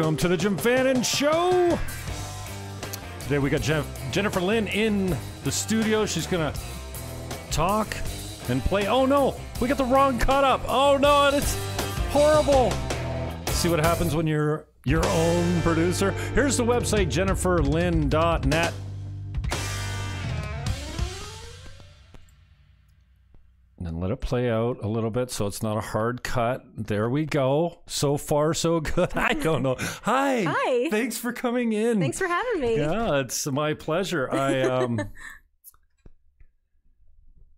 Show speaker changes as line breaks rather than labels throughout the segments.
Welcome to the Jim Fannin Show. Today we got Jeff, Jennifer Lynn in the studio. She's gonna talk and play. Oh no, we got the wrong cut up. Oh no, it's horrible. See what happens when you're your own producer. Here's the website jenniferlynn.net. And let it play out a little bit so it's not a hard cut. There we go. So far, so good. I don't know. Hi.
Hi.
Thanks for coming in.
Thanks for having me.
Yeah, it's my pleasure. I um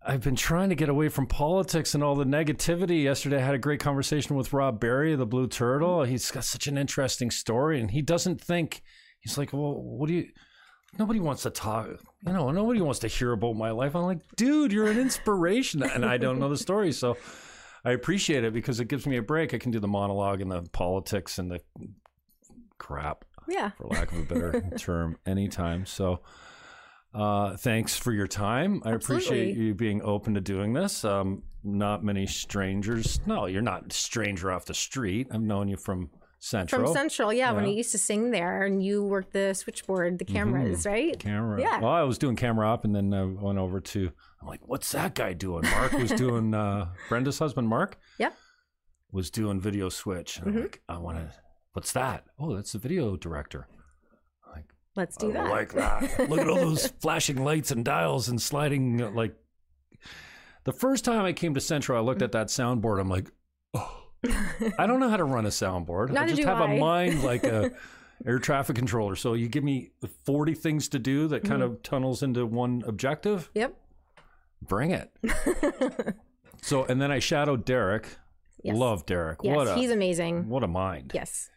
I've been trying to get away from politics and all the negativity. Yesterday I had a great conversation with Rob Barry, the Blue Turtle. He's got such an interesting story and he doesn't think he's like, "Well, what do you nobody wants to talk you know nobody wants to hear about my life. I'm like dude you're an inspiration. And i don't know the story. So i appreciate it because it gives me a break. I can do the monologue and the politics and the crap
Yeah.
for lack of a better term anytime. So uh, thanks for your time. I appreciate you being open to doing this. Um, not many strangers. No you're not a stranger off the street. I've known you from central
From Central, yeah, when
Yeah.
I used to sing there and you worked the switchboard, the cameras, right?
camera.
Yeah.
Well, I was doing camera up, and then I went over to. I'm like, what's that guy doing? Mark was doing. uh Brenda's husband, Mark.
Yep.
Was doing video switch. And I'm
Mhm.
like, I want to. What's that? Oh, that's the video director. I'm like,
Let's do
I
that.
like that. Look at all those flashing lights and dials and sliding uh, like. The first time I came to Central, I looked
Mm.
at that soundboard. I'm like, oh, I don't know how to run a soundboard. I just have
I.
a mind like a air traffic controller. So you give me 40 things to do that kind
Mm-hmm.
of tunnels into one objective.
Yep.
Bring it. so and then I shadowed Derek.
Yes.
Love Derek.
Yes,
what a
he's amazing.
what a mind.
Yes.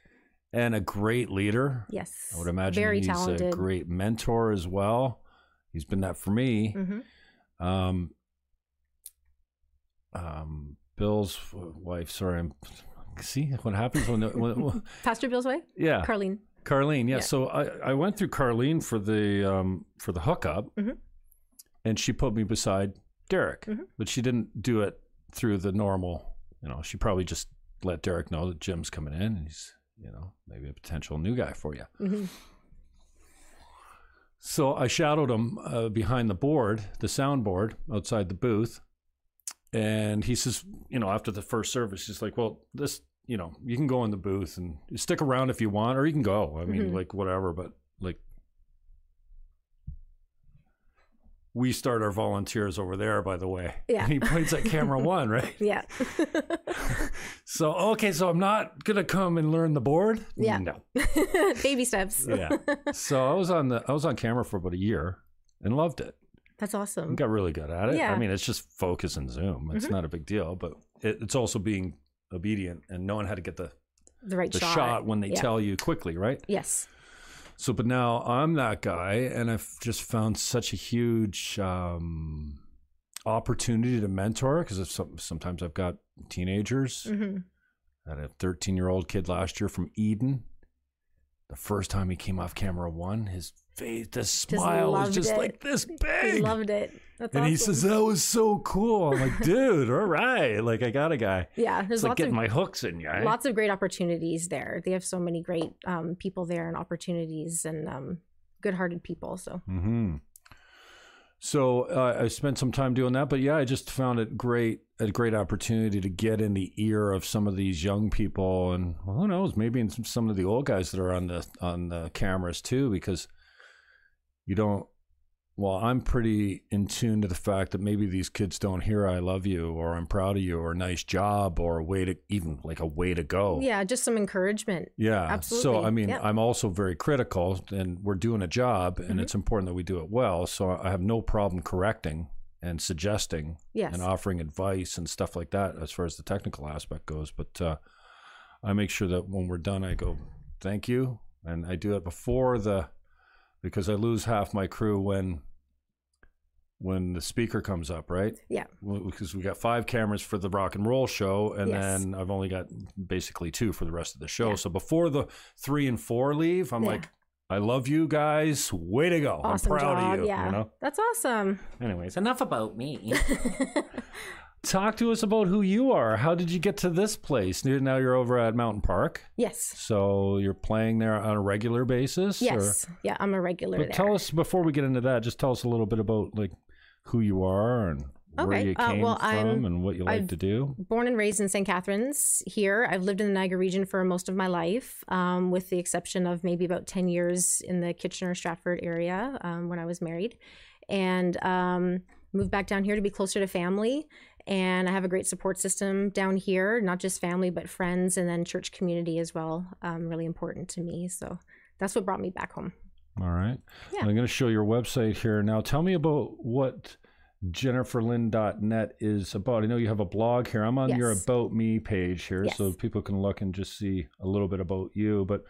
And a great leader.
Yes.
I would imagine
Very
he's
talented.
a great mentor as well. He's been that for me.
hmm
Um, um, Bill's wife. Sorry, I'm. See what happens when, when, when
Pastor Bill's wife.
yeah,
Carlene.
Carlene. Yeah.
Yeah.
So I, I went through Carlene for the um for the hookup,
Mhm.
and she put me beside Derek,
Mhm.
but she didn't do it through the normal. You know, she probably just let Derek know that Jim's coming in, and he's you know maybe a potential new guy for you.
hmm
So I shadowed him uh, behind the board, the soundboard outside the booth. And he says, you know, after the first service, he's like, well, this, you know, you can go in the booth and stick around if you want, or you can go. I mean,
Mhm.
like, whatever. But like, we start our volunteers over there, by the way.
Yeah.
And he points at camera one, right?
Yeah.
So, okay, so I'm not going to come and learn the board.
Yeah.
No.
Baby steps.
Yeah. so I was on the, I was on camera for about a year and loved it.
That's awesome.
got really good at it.
Yeah.
I mean, it's just focus and zoom. It's
Mhm.
not a big deal, but it, it's also being obedient and knowing how to get the,
The right
the
shot.
shot. when they
Yeah.
tell you quickly, right?
Yes.
So, but now I'm that guy, and I've just found such a huge um, opportunity to mentor because some, sometimes I've got teenagers.
hmm
I had a 13 year old kid last year from Eden. The first time he came off camera one, his face, the smile was just
it.
like this big.
He loved it. That's
and
awesome.
he says that was so cool. I'm like, dude, all right, like I got a guy.
yeah, there's
It's like
lots
getting
of
my hooks in you. eh?
lots of great opportunities there. They have so many great um, people there and opportunities and um, good-hearted people. So
hmm So uh, I spent some time doing that, but yeah, I just found it great, a great opportunity to get in the ear of some of these young people, and well, who knows, maybe in some, some of the old guys that are on the on the cameras too, because you don't. Well, I'm pretty in tune to the fact that maybe these kids don't hear "I love you" or "I'm proud of you" or "nice job" or a way to even like a way to go.
Yeah, just some encouragement.
Yeah.
Absolutely.
So, I mean,
Yeah.
I'm also very critical and we're doing a job and
Mhm.
it's important that we do it well. So, I have no problem correcting and suggesting
Yes.
and offering advice and stuff like that as far as the technical aspect goes. But uh, I make sure that when we're done, I go, thank you. And I do it before the, because I lose half my crew when. When the speaker comes up, right?
Yeah.
Because we got five cameras for the rock and roll show, and
Yes.
then I've only got basically two for the rest of the show.
Yeah.
So before the three and four leave, I'm
Yeah.
like, I love you guys. Way to go.
Awesome
I'm proud
job.
of you.
yeah.
You know?
That's awesome.
Anyways, enough about me. Talk to us about who you are. How did you get to this place? Now you're over at Mountain Park.
yes.
So you're playing there on a regular basis? or-
Yes. Yeah, I'm a regular
But
there.
tell us before we get into that, just tell us a little bit about like who you are and where
Okay,
you
uh,
came
well,
from
I'm-
and what you like
I've-
to do.
born and raised in St. Catharines here. I've lived in the Niagara region for most of my life, um, with the exception of maybe about 10 years in the Kitchener Stratford area um, when I was married. And um, moved back down here to be closer to family. And I have a great support system down here, not just family, but friends and then church community as well. Um, really important to me. So that's what brought me back home.
All right.
Yeah.
I'm going to show your website here. Now, tell me about what jenniferlynn.net is about. I know you have a blog here. I'm on your About Me page here, so people can look and just see a little bit about you. But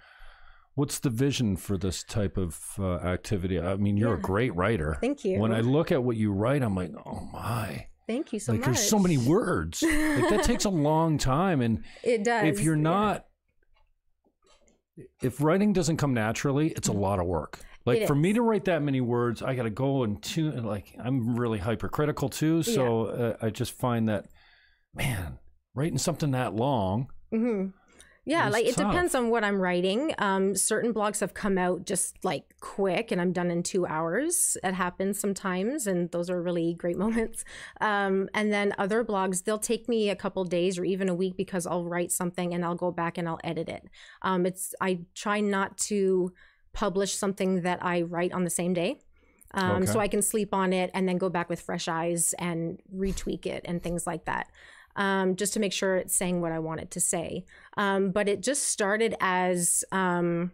what's the vision for this type of uh, activity? I mean, you're a great writer.
Thank you.
When I look at what you write, I'm like, oh my.
Thank you so
like,
much.
there's so many words. like, that takes a long time. And
It does.
if you're
yeah.
not if writing doesn't come naturally it's a lot of work like
Mm-hmm. It
for me to write that many words i gotta go and tune like i'm really hypercritical too so uh, i just find that man writing something that long
hmm Yeah, like it depends on what I'm writing. Um, certain blogs have come out just like quick, and I'm done in two hours. It happens sometimes, and those are really great moments. Um, and then other blogs, they'll take me a couple days or even a week because I'll write something and I'll go back and I'll edit it. Um, it's I try not to publish something that I write on the same day. Um, So I can sleep on it and then go back with fresh eyes and retweak it and things like that um, just to make sure it's saying what I want it to say. Um, but it just started as um,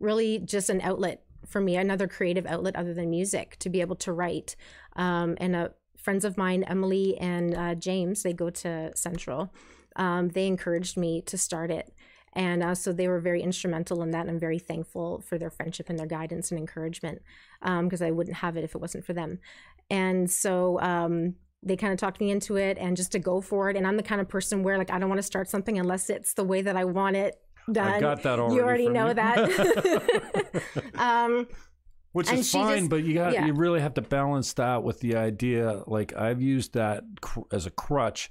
really just an outlet for me, another creative outlet other than music to be able to write. Um, and uh, friends of mine, Emily and uh, James, they go to Central. Um, they encouraged me to start it. And uh, so they were very instrumental in that. And I'm very thankful for their friendship and their guidance and encouragement because I wouldn't have it if it wasn't for them. And so um, they kind of talked me into it and just to go for it. And I'm the kind of person where like I don't want to start something unless it's the way that I want it done.
i got that already
you already know
you.
that. um,
which
And
is fine
just-
but you got
yeah.
you really have to balance that with the idea like i've used that cr- as a crutch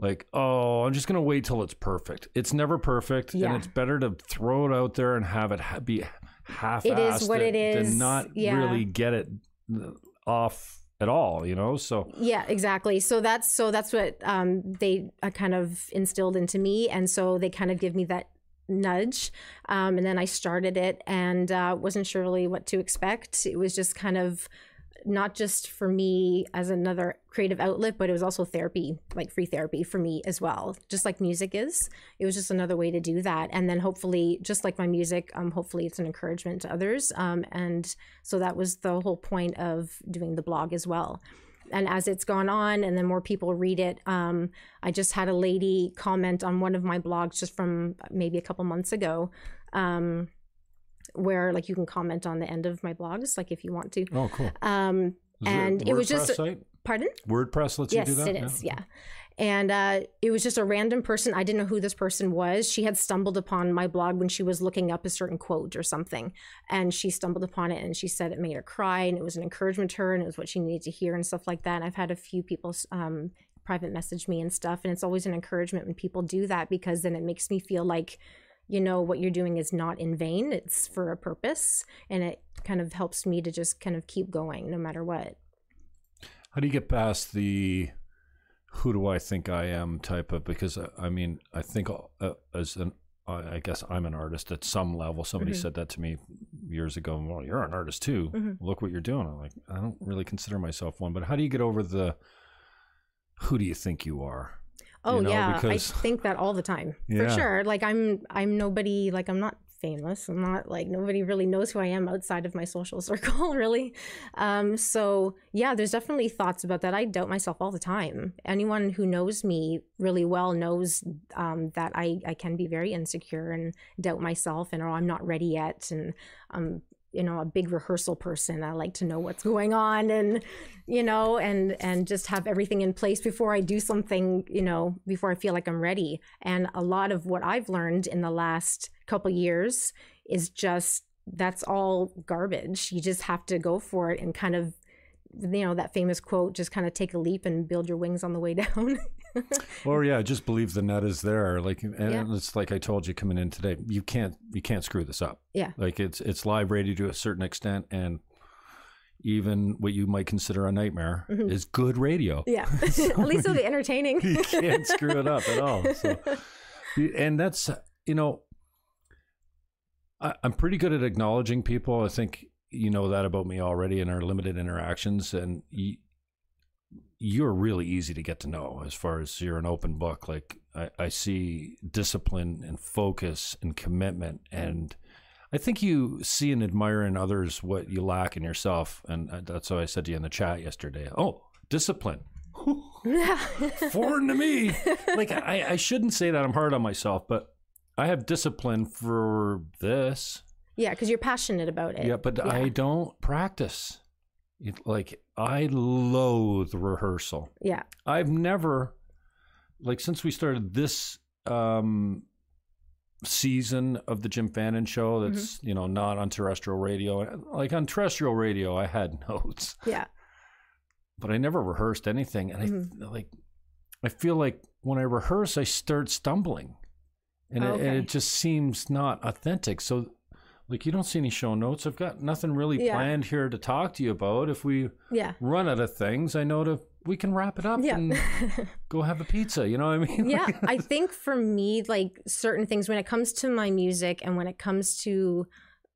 like oh i'm just going to wait till it's perfect it's never perfect and it's better to throw it out there and have it ha- be half-assed.
It is what it is.
than not
Yeah.
really get it uh, off at all you know so
Yeah, exactly. So that's so that's what um, they uh, kind of instilled into me, and so they kind of give me that nudge, um, and then I started it and uh, wasn't sure really what to expect. It was just kind of not just for me as another creative outlet, but it was also therapy, like free therapy for me as well, just like music is. It was just another way to do that, and then hopefully, just like my music, um, hopefully it's an encouragement to others, um, and so that was the whole point of doing the blog as well. And as it's gone on and then more people read it um, i just had a lady comment on one of my blogs just from maybe a couple months ago. Um, where like you can comment on the end of my blogs like if you want to.
Oh cool.
Um,
Is
and
a
it was just
site?
pardon?
Wordpress lets
yes
you do that?
Yes, it is yeah, and uh, it was just a random person i didn't know who this person was. She had stumbled upon my blog when she was looking up a certain quote or something and she stumbled upon it and she said it made her cry and it was an encouragement to her and it was what she needed to hear and stuff like that and i've had a few people um, private message me and stuff and it's always an encouragement when people do that because then it makes me feel like you know what you're doing is not in vain it's for a purpose and it kind of helps me to just kind of keep going no matter what
how do you get past the who do I think I am type of because uh, I mean I think uh, as an I guess I'm an artist at some level. Somebody mm-hmm. said that to me years ago. Well, you're an artist too. Mm-hmm. Look what you're doing. I'm like, I don't really consider myself one. But how do you get over the who do you think you are?
Oh you know, yeah, because... I think that all the time yeah. for sure. Like I'm I'm nobody. Like I'm not famous. I'm not like nobody really knows who I am outside of my social circle, really. Um, so yeah, there's definitely thoughts about that. I doubt myself all the time. Anyone who knows me really well knows um, that I I can be very insecure and doubt myself, and oh, I'm not ready yet, and um, you know a big rehearsal person. I like to know what's going on and you know and and just have everything in place before i do something you know before i feel like i'm ready. And a lot of what i've learned in the last couple years is just that's all garbage. You just have to go for it and kind of you know that famous quote just kind of take a leap and build your wings on the way down
or yeah just believe the net is there like and yeah. it's like i told you coming in today you can't you can't screw this up.
Yeah.
Like it's it's live radio to a certain extent and even what you might consider a nightmare mm-hmm. is good radio.
Yeah. So at least it'll be entertaining.
you can't screw it up at all so. And that's you know I, i'm pretty good at acknowledging people. I think you know that about me already in our limited interactions, and you, you're really easy to get to know as far as you're an open book. Like I, I see discipline and focus and commitment, and I think you see and admire in others what you lack in yourself, and uh, that's what I said to you in the chat yesterday. Oh, discipline. Foreign to me. Like I, I shouldn't say that I'm hard on myself, but I have discipline for this
yeah, because you're passionate about it.
Yeah, but yeah. I don't practice. It, like I loathe rehearsal.
Yeah.
I've never like since we started this um season of the Jim Fannin show that's, mm-hmm. you know, not on terrestrial radio. Like on terrestrial radio I had notes.
Yeah.
But I never rehearsed anything and mm-hmm. I like I feel like when I rehearse I start stumbling. And, okay. it, and it just seems not authentic. So like you don't see any show notes. I've got nothing really yeah. planned here to talk to you about. If we
yeah.
run out of things, I know to we can wrap it up yeah. and go have a pizza. You know what I mean?
Yeah, I think for me, like certain things when it comes to my music and when it comes to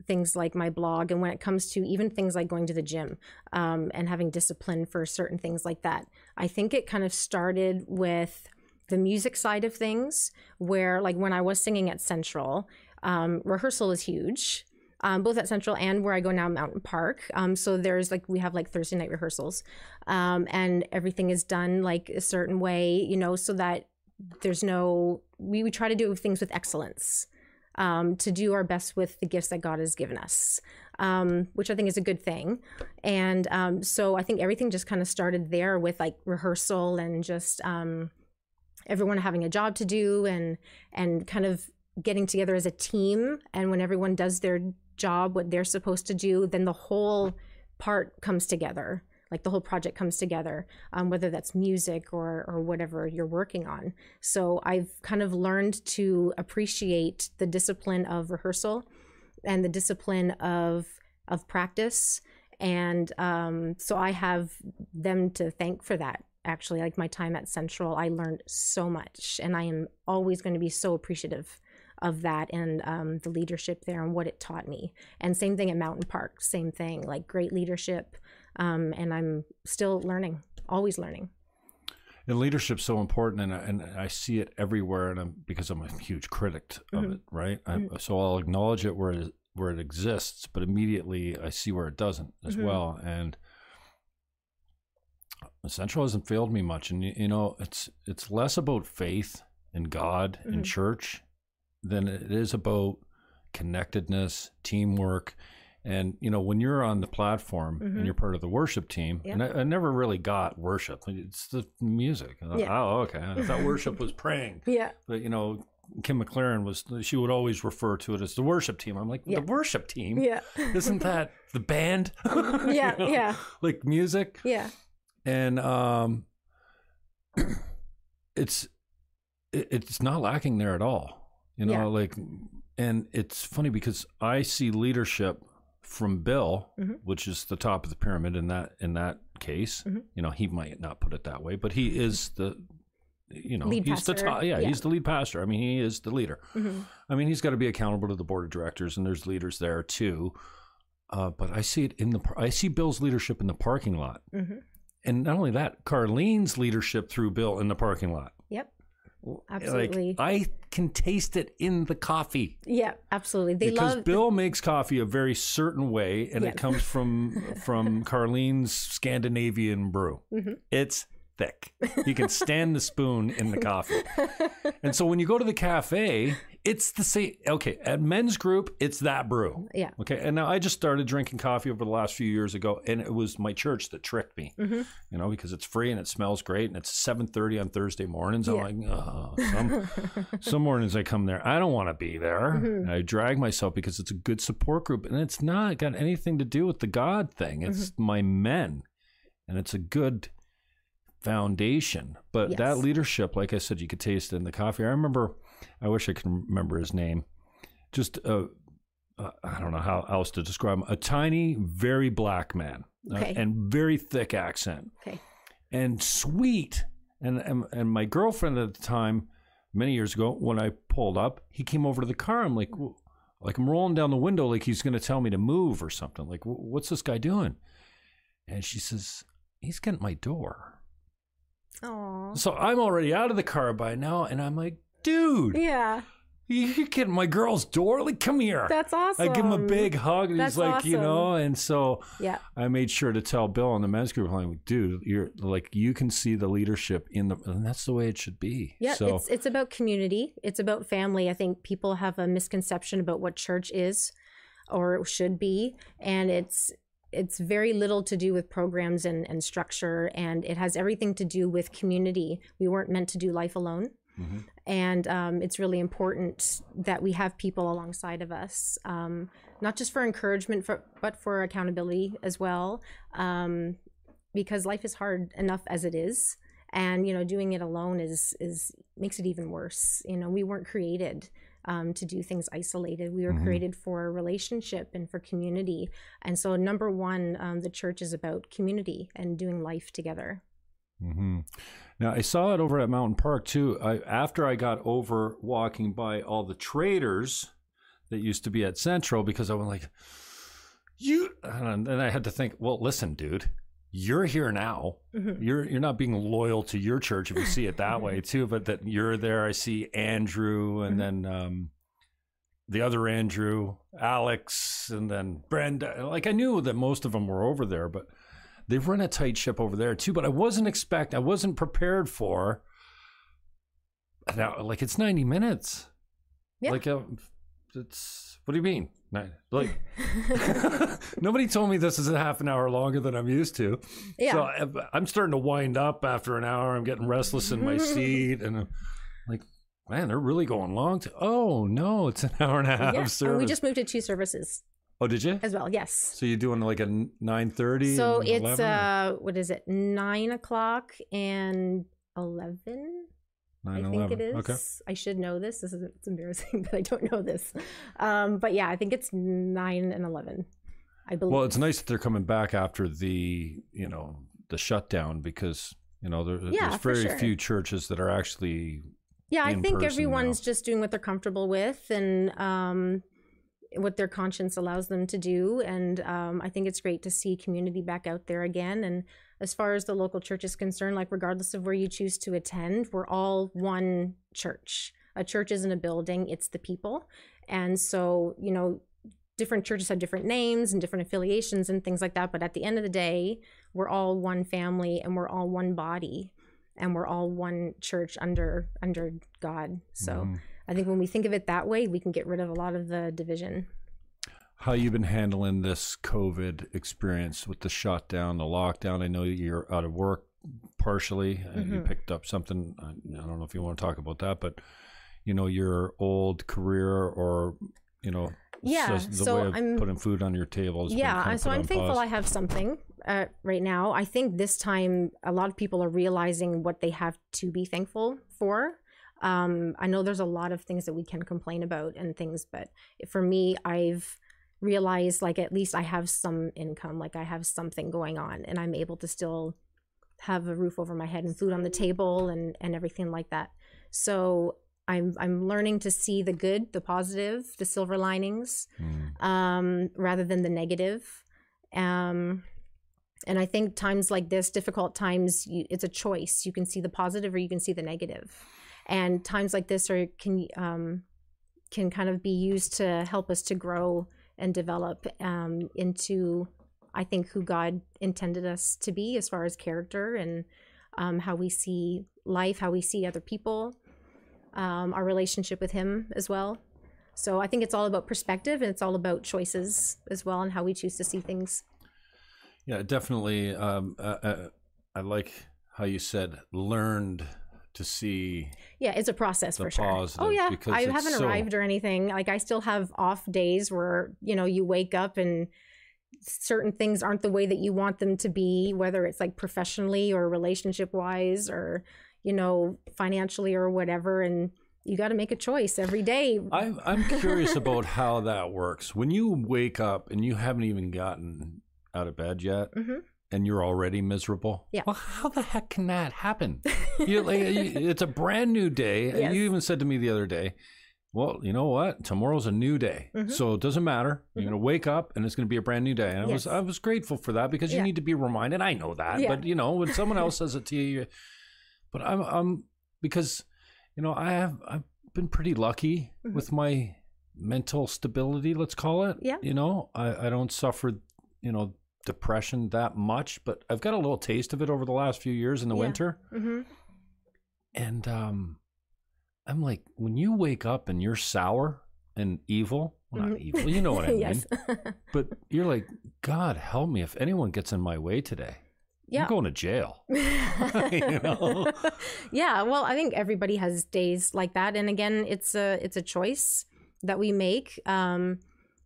things like my blog and when it comes to even things like going to the gym um, and having discipline for certain things like that, I think it kind of started with the music side of things where like when I was singing at Central um, rehearsal is huge. Um, both at Central and where I go now, Mountain Park. Um, so there's like we have like Thursday night rehearsals, um, and everything is done like a certain way, you know, so that there's no we, we try to do things with excellence. Um, to do our best with the gifts that God has given us, um, which I think is a good thing. And um, so I think everything just kind of started there with like rehearsal and just everyone having a job to do and and kind of getting together as a team and when everyone does their job what they're supposed to do then the whole part comes together like the whole project comes together um, whether that's music or or whatever you're working on. So i've kind of learned to appreciate the discipline of rehearsal and the discipline of of practice and um, so i have them to thank for that actually. Like my time at central i learned so much and i am always going to be so appreciative of that and um, the leadership there and what it taught me. And same thing at Mountain Park, same thing, like great leadership. Um, and I'm still learning, always learning.
And leadership's so important, and I, and I see it everywhere, and I'm, because I'm a huge critic of mm-hmm. it, right? Mm-hmm. so I'll acknowledge it where it where it exists, but immediately I see where it doesn't as mm-hmm. well. And Central hasn't failed me much, and you, you know, it's it's less about faith in God and mm-hmm. church than it is about connectedness, teamwork. And you know, when you're on the platform mm-hmm. and you're part of the worship team, and I, I, never really got worship. It's the music. Yeah. Oh, okay. I thought worship was praying.
Yeah.
But you know, Kim McLaren was she would always refer to it as the worship team. I'm like, yeah. the worship team?
Yeah.
Isn't that the band?
yeah, you know? yeah.
Like music?
Yeah.
And um it's it, it's not lacking there at all. You know, yeah. like and it's funny because I see leadership from Bill,
Mhm.
which is the top of the pyramid in that in that case.
Mhm.
You know, he might not put it that way, but he is the you know,
Lead
he's the top yeah,
yeah.
he's the lead pastor. I mean, he is the leader.
Mhm.
I mean, he's got to be accountable to the board of directors, and there's leaders there too. Uh, but I see it in the I see Bill's leadership in the parking lot,
Mhm.
and not only that, Carlene's leadership through Bill in the parking lot.
Yep.
Like,
Absolutely.
I can taste it in the coffee
Yeah, absolutely. They
because
love
Bill makes coffee a very certain way, and it comes from from Carlene's Scandinavian brew.
Mhm.
It's thick. You can stand the spoon in the coffee. And so when you go to the cafe, it's the same. Okay, at men's group, it's that brew.
Yeah.
Okay, and now I just started drinking coffee over the last few years ago, and it was my church that tricked me.
Mhm.
You know, because it's free and it smells great, and it's seven thirty on Thursday mornings. I'm like, oh, some some mornings I come there, I don't want to be there.
Mhm.
And I drag myself because it's a good support group, and it's not got anything to do with the God thing. It's
Mm-hmm.
my men, and it's a good foundation. But that leadership, like I said, you could taste it in the coffee. I remember, I wish I could remember his name. Just uh, uh, I don't know how else to describe him. A tiny, very black man, uh, and very thick accent
Okay.
and sweet. And, and and my girlfriend at the time, many years ago, when I pulled up, he came over to the car. I'm like, like I'm rolling down the window, like he's going to tell me to move or something. Like, what's this guy doing? And she says, he's getting my door.
Aw.
So I'm already out of the car by now, and I'm like, dude,
Yeah.
you're getting my girl's door. Like, come here.
That's awesome.
I give him a big hug, and
That's
he's like, you know, and so
Yeah.
I made sure to tell Bill in the men's group, like, dude, you're like, you can see the leadership in the, and that's the way it should be.
Yeah,
So,
it's it's about community. It's about family. I think people have a misconception about what church is or should be, and it's it's very little to do with programs and, and structure, and it has everything to do with community. We weren't meant to do life alone,
Mhm.
and um, it's really important that we have people alongside of us, um, not just for encouragement, for, but for accountability as well, um, because life is hard enough as it is. And you know doing it alone is is makes it even worse. You know we weren't created um, to do things isolated. We were
Mhm.
created for relationship and for community. And so number one um, the church is about community and doing life together
hmm Now I saw it over at Mountain Park too. I, after I got over walking by all the traitors that used to be at Central, because I was like, you, and then I had to think, well, listen, dude, you're here now.
Mhm.
You're you're not being loyal to your church if you see it that way too, but that you're there. I see Andrew and then um, the other Andrew, Alex, and then Brenda. Like I knew that most of them were over there, but they've run a tight ship over there too. But I wasn't expect, I wasn't prepared for. Now, like it's ninety minutes.
Yeah.
Like uh, it's what do you mean? Nine, like nobody told me this is a half an hour longer than I'm used to.
yeah
So I- I'm starting to wind up after an hour. I'm getting restless in my seat, and I'm like, man, they're really going long. To, oh no, it's an hour and a half
yeah and we just moved to two services
oh, did you?
as well yes
So you're doing like a nine thirty?
so it's uh what is it nine o'clock and 11 I think it is.
Okay.
I should know this. This is it's embarrassing that I don't know this. Um, but yeah, I think it's nine and eleven. I believe.
Well, it's nice that they're coming back after the you know the shutdown because you know there,
Yeah,
there's very
sure.
few churches that are actually
yeah, I think everyone's
now.
just doing what they're comfortable with and um, what their conscience allows them to do. And um, I think it's great to see community back out there again. And as far as the local church is concerned, like regardless of where you choose to attend, we're all one church. A church isn't a building; it's the people. And so, you know, different churches have different names and different affiliations and things like that. But at the end of the day, we're all one family and we're all one body and we're all one church under under God. So
Mhm.
I think when we think of it that way, we can get rid of a lot of the division.
how you've been handling this COVID experience with the shutdown, the lockdown. I know you're out of work partially. and You picked up something. I don't know if you want to talk about that, but you know your old career or you know
Yeah,
just the
so
way of
I'm-
putting food on your table.
yeah,
kind of
so I'm thankful
pause.
I have something uh, right now. I think this time a lot of people are realizing what they have to be thankful for. Um, I know there's a lot of things that we can complain about and things, but for me, I've realized like at least I have some income, like I have something going on, and I'm able to still have a roof over my head and food on the table and and everything like that. So I'm I'm learning to see the good, the positive, the silver linings,
Mm.
um, rather than the negative. Um, and I think times like this, difficult times, you, it's a choice. You can see the positive or you can see the negative. And times like this are can um, can kind of be used to help us to grow and develop um, into, I think, who God intended us to be as far as character and um, how we see life, how we see other people, um, our relationship with Him as well. So I think it's all about perspective and it's all about choices as well and how we choose to see things.
Yeah, definitely. Um, uh, uh, I like how you said learned to see.
Yeah, it's a process for sure. oh yeah, I haven't
so-
arrived or anything. Like I still have off days where you know you wake up and certain things aren't the way that you want them to be, whether it's like professionally or relationship wise or you know financially or whatever, and you got to make a choice every day.
I'm I'm curious about how that works. When you wake up and you haven't even gotten out of bed yet,
Mhm.
And you're already miserable.
Yeah.
Well, how the heck can that happen? you like it's a brand new day.
Yes.
You even said to me the other day, "Well, you know what? Tomorrow's a new day,
Mhm.
so it doesn't matter. You're
Mhm.
gonna wake up and it's gonna be a brand new day." And I was I was grateful for that because you
Yeah.
need to be reminded. I know that,
Yeah.
but you know when someone else says it to you, but I'm I'm because you know I have I've been pretty lucky
Mhm.
with my mental stability. Let's call it.
Yeah.
You know I I don't suffer you know depression that much, but I've got a little taste of it over the last few years in the
Yeah.
winter.
hmm
And um I'm like, when you wake up and you're sour and evil, well, not
Mhm.
evil, you know what I mean. But you're like, God help me if anyone gets in my way today.
yeah.
I'm going to jail. You know?
yeah well i think everybody has days like that and again it's a it's a choice that we make um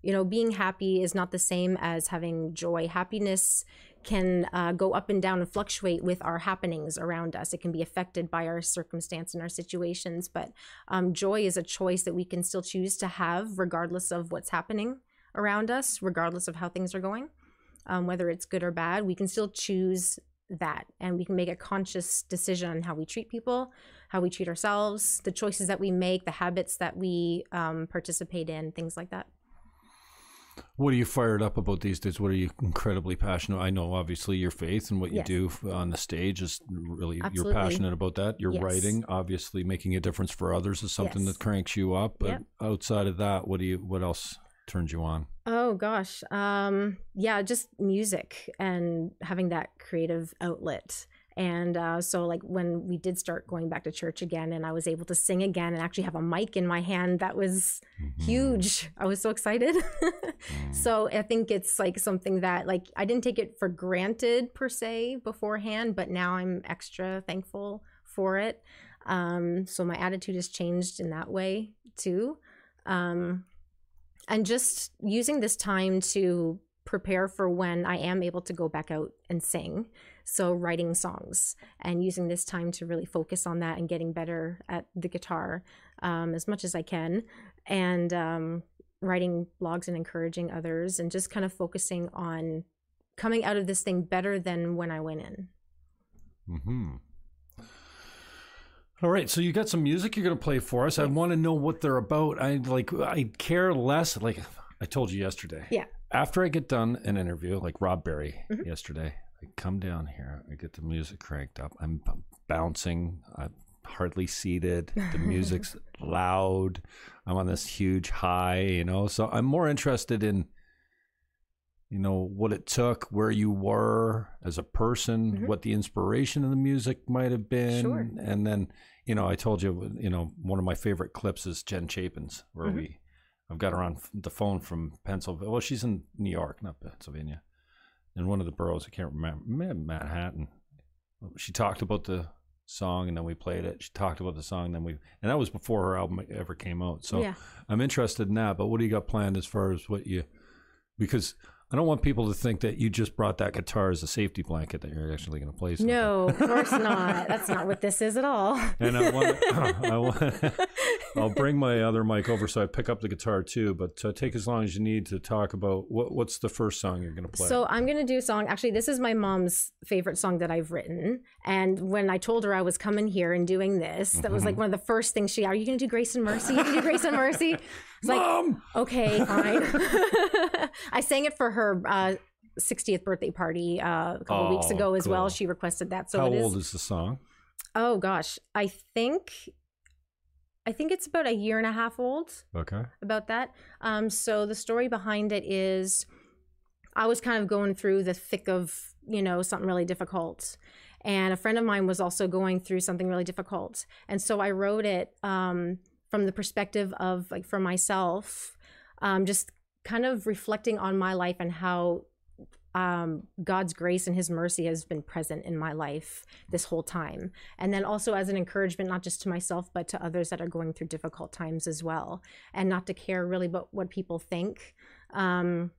you know being happy is not the same as having joy. Happiness can uh, go up and down and fluctuate with our happenings around us. It can be affected by our circumstance and our situations but um, joy is a choice that we can still choose to have regardless of what's happening around us regardless of how things are going. Um, whether it's good or bad we can still choose that and we can make a conscious decision on how we treat people how we treat ourselves the choices that we make the habits that we um, participate in things like that
What are you fired up about these days? What are you incredibly passionate? I know obviously your faith and what you
Yes.
do on the stage is really
Absolutely.
you're passionate about that. Your
Yes.
writing, obviously making a difference for others is something
Yes.
that cranks you up. But
Yep.
outside of that, what do you what else turns you on?
oh gosh um yeah just music and having that creative outlet and uh, so like when we did start going back to church again and i was able to sing again and actually have a mic in my hand that was
Mm-hmm.
huge. I was so excited. So i think it's like something that like i didn't take it for granted per se beforehand but now i'm extra thankful for it. Um so my attitude has changed in that way too. Um and just using this time to prepare for when i am able to go back out and sing so writing songs and using this time to really focus on that and getting better at the guitar um, as much as i can and um, writing blogs and encouraging others and just kind of focusing on coming out of this thing better than when I went in.
Hmm. All right, so you got some music you're going to play for us. I want to know what they're about. I like. I care less. Like I told you yesterday.
Yeah.
After I get done an interview, like Rob Berry
Mhm.
yesterday, I come down here. I get the music cranked up. I'm b- bouncing. I'm hardly seated. The music's loud. I'm on this huge high. You know, so I'm more interested in you know what it took where you were as a person
Mhm.
what the inspiration of the music might have been
Sure.
and then you know i told you you know one of my favorite clips is jen chapin's where
Mhm.
we i've got her on the phone from pennsylvania well she's in new york not pennsylvania in one of the boroughs i can't remember Ma- manhattan she talked about the song and then we played it she talked about the song then we and that was before her album ever came out so
yeah.
I'm interested in that, but what do you got planned as far as what you? Because I don't want people to think that you just brought that guitar as a safety blanket that you're actually going to play. Something.
No, of course not. That's not what this is at all.
And I want, I want, I'll bring my other mic over so I pick up the guitar too. But uh, take as long as you need to talk about what what's the first song you're going to play.
So I'm going to do a song. Actually, this is my mom's favorite song that I've written. And when I told her I was coming here and doing this, that was like
Mm-hmm.
one of the first things she. Are you going to do Grace and Mercy? You to do Grace and Mercy? It's like,
Mom!
okay, fine. I sang it for her uh, 60th birthday party uh, a couple weeks
Oh,
ago as well. She requested that. So
How
is.
old is the song?
Oh gosh, I think. I think it's about a year and a half old
Okay.
about that. Um, so the story behind it is I was kind of going through the thick of, you know, something really difficult. And a friend of mine was also going through something really difficult. And so I wrote it um, from the perspective of, like, for myself, um, just kind of reflecting on my life and how um, God's grace and His mercy has been present in my life this whole time. And then also as an encouragement, not just to myself, but to others that are going through difficult times as well. And not to care really about what people think. Um,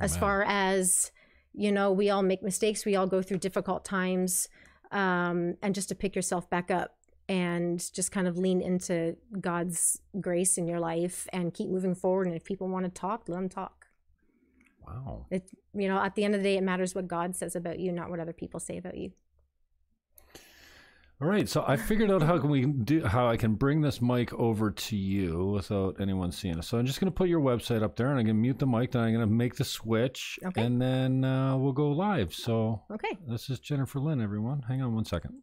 as far as, you know, we all make mistakes, we all go through difficult times. Um, and just to pick yourself back up and just kind of lean into God's grace in your life and keep moving forward. And if people want to talk, let them talk.
Wow.
It, you know, at the end of the day, it matters what God says about you, not what other people say about you.
All right, so I figured out how can we do how I can bring this mic over to you without anyone seeing us. So I'm just going to put your website up there, and I'm going to mute the mic. Then I'm going to make the switch,
Okay.
and then uh, we'll go live. So
Okay.
this is Jennifer Lynn, everyone. Hang on one second.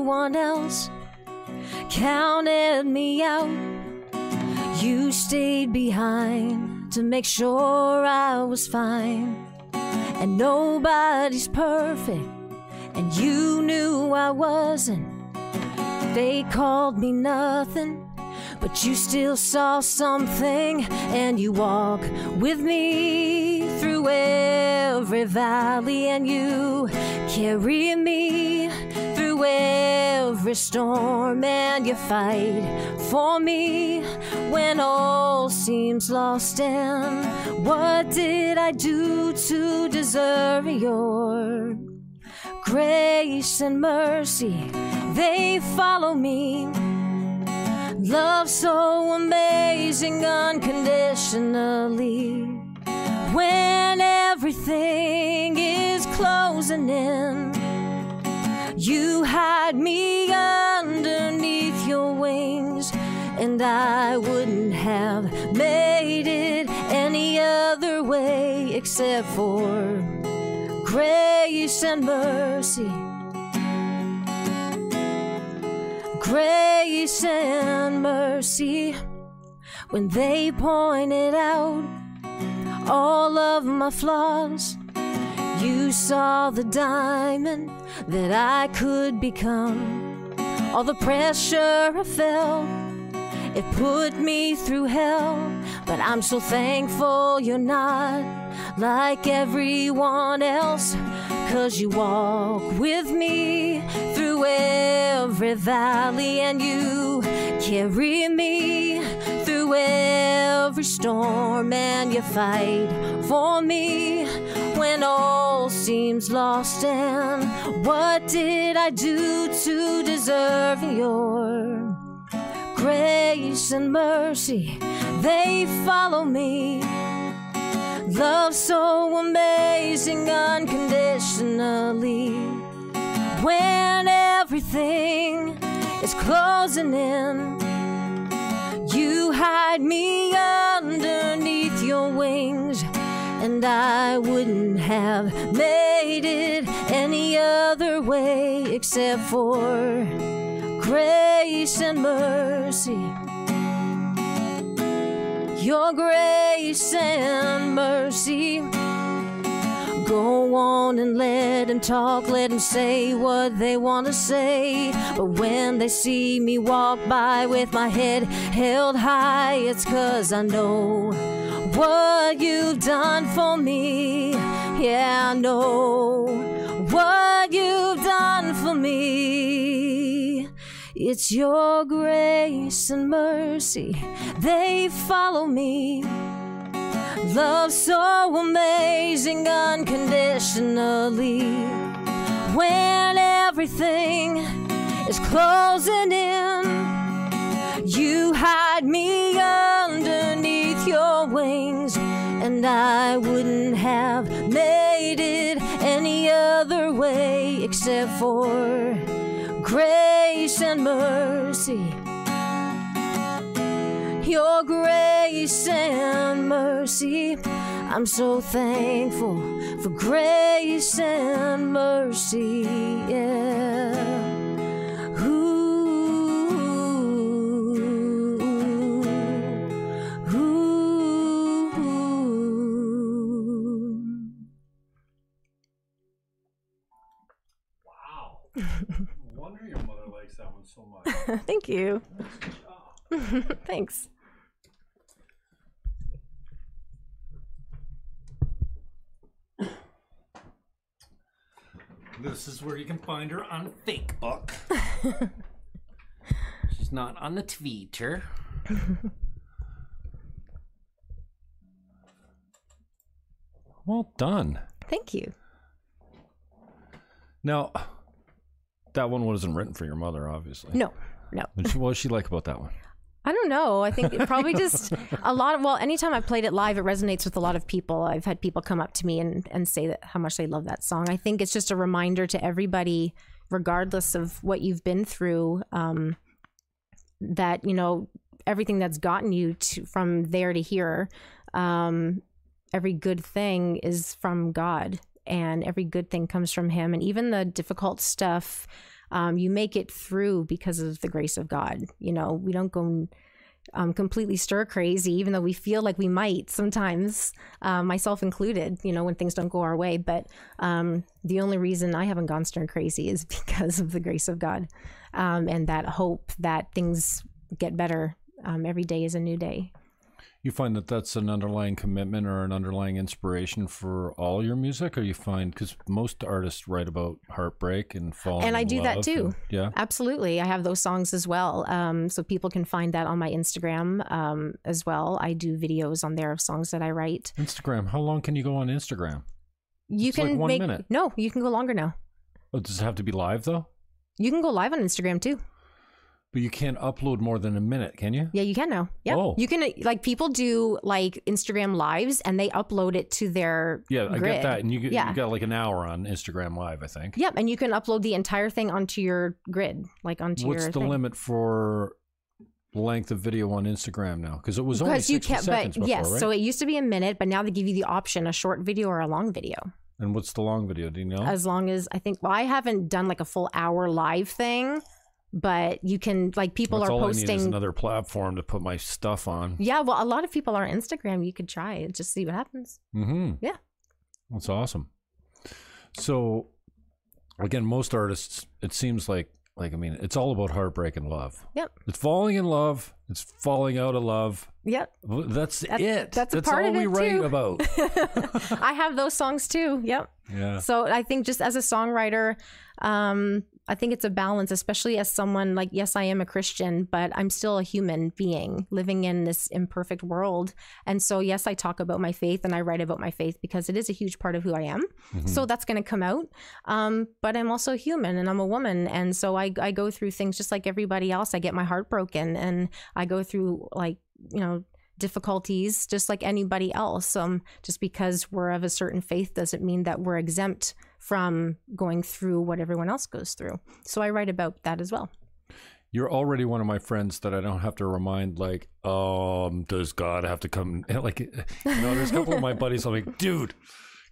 Everyone else counted me out. You stayed behind to make sure I was fine. And nobody's perfect, and you knew I wasn't. They called me nothing, but you still saw something, and you walk with me through every valley, and you carry me through every storm, and you fight for me when all seems lost. And what did I do to deserve your grace and mercy? They follow me. Love so amazing unconditionally. When everything is closing in, you hide me underneath your wings, and I wouldn't have made it any other way except for grace and mercy. Grace and mercy when they pointed out all of my flaws. You saw the diamond that I could become. All the pressure I felt, it put me through hell. But I'm so thankful you're not like everyone else. Cause you walk with me through every valley and you carry me through every storm and you fight for me when all seems lost. And what did I do to deserve your grace and mercy, they follow me. Love so amazing unconditionally. When everything is closing in, you hide me underneath your wings, and I wouldn't have made it any other way except for grace and mercy. Your grace and mercy. Go on and let them talk, let them say what they want to say. But when they see me walk by with my head held high, it's cause I know what you've done for me. Yeah, I know what you've done for me. It's your grace and mercy, they follow me. Love so amazing unconditionally. When everything is closing in, you hide me underneath your wings, and I wouldn't have made it any other way except for grace and mercy your grace and mercy. I'm so thankful for grace and mercy. Yeah.
No wonder your mother likes that one so much.
Thank you. Thanks.
This is where you can find her on Facebook. She's not on the Twitter. well done.
Thank you.
Now, that one wasn't written for your mother, obviously.
No, no.
What does she like about that one?
I don't know. I think it probably just a lot of, well, anytime I've played it live, it resonates with a lot of people. I've had people come up to me and, and say that how much they love that song. I think it's just a reminder to everybody, regardless of what you've been through, um, that, you know, everything that's gotten you to, from there to here, um, every good thing is from God and every good thing comes from Him. And even the difficult stuff, um, you make it through because of the grace of God. You know, we don't go um, completely stir crazy, even though we feel like we might sometimes, uh, myself included, you know, when things don't go our way. But um, the only reason I haven't gone stir crazy is because of the grace of God um, and that hope that things get better. Um, every day is a new day.
You find that that's an underlying commitment or an underlying inspiration for all your music, or you find because most artists write about heartbreak and falling,
And I do that too.
and- yeah,
Absolutely. I have those songs as well. Um, so people can find that on my Instagram um, as well. I do videos on there of songs that I write.
Instagram. How long can you go on Instagram?
You
It's
can
like one
make
minute.
no, you can go longer now.
Oh, does it have to be live though?
You can go live on Instagram too.
But you can't upload more than a minute, can you?
Yeah, you can now. Yeah,
Oh.
you can. like People do like Instagram lives and they upload it to their
Yeah, I
grid.
get that. And you, get-
Yeah.
you got like an hour on Instagram Live, I think.
Yep, and you can upload the entire thing onto your grid, like onto
What's
your What's
the
thing.
limit for length of video on Instagram now? Because it was only
Because you
60
can,
seconds
but
before,
yes,
right?
so it used to be a minute, but now they give you the option a short video or a long video.
and what's the long video? Do you know?
as long as I think well, I haven't done like a full hour live thing, but you can like people
That's
are
all I need is
posting.
another platform to put my stuff on.
yeah, well, a lot of people are on Instagram. You could try it, just see what happens.
Mm-hmm.
Yeah.
That's awesome. So, again, most artists, it seems like, like I mean, it's all about heartbreak and love.
Yep.
It's falling in love. It's falling out of love.
Yep.
That's
That-
it.
that's a part
all
of
we
it,
write
too.
about.
I have those songs too. Yep.
Yeah.
So I think just as a songwriter, um, I think it's a balance, especially as someone like, yes, I am a Christian, but I'm still a human being living in this imperfect world. And so, yes, I talk about my faith and I write about my faith because it is a huge part of who I am.
Mm-hmm.
So that's going to come out. Um, but I'm also human and I'm a woman. And so I, I go through things just like everybody else. I get my heart broken and I go through like, you know, difficulties just like anybody else. Um, just because we're of a certain faith doesn't mean that we're exempt from going through what everyone else goes through. So I write about that as well.
You're already one of my friends that I don't have to remind, like, um, does God have to come? Like, you know, there's a couple of my buddies. I'm like, dude,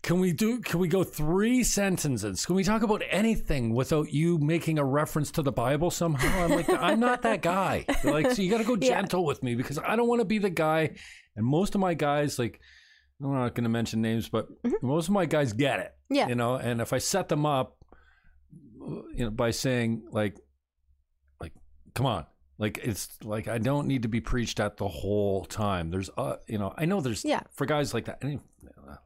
can we do? Can we go three sentences? Can we talk about anything without you making a reference to the Bible somehow? I'm like, I'm not that guy. They're like, so you got to go
Yeah.
gentle with me because I don't want to be the guy. And most of my guys, like, I'm not going to mention names, but most of my guys get it.
Mm-hmm. Yeah.
You know, and if I set them up, you know, by saying like, like, come on, like it's like I don't need to be preached at the whole time. There's, uh, you know, I know there's,
Yeah.
for guys like that.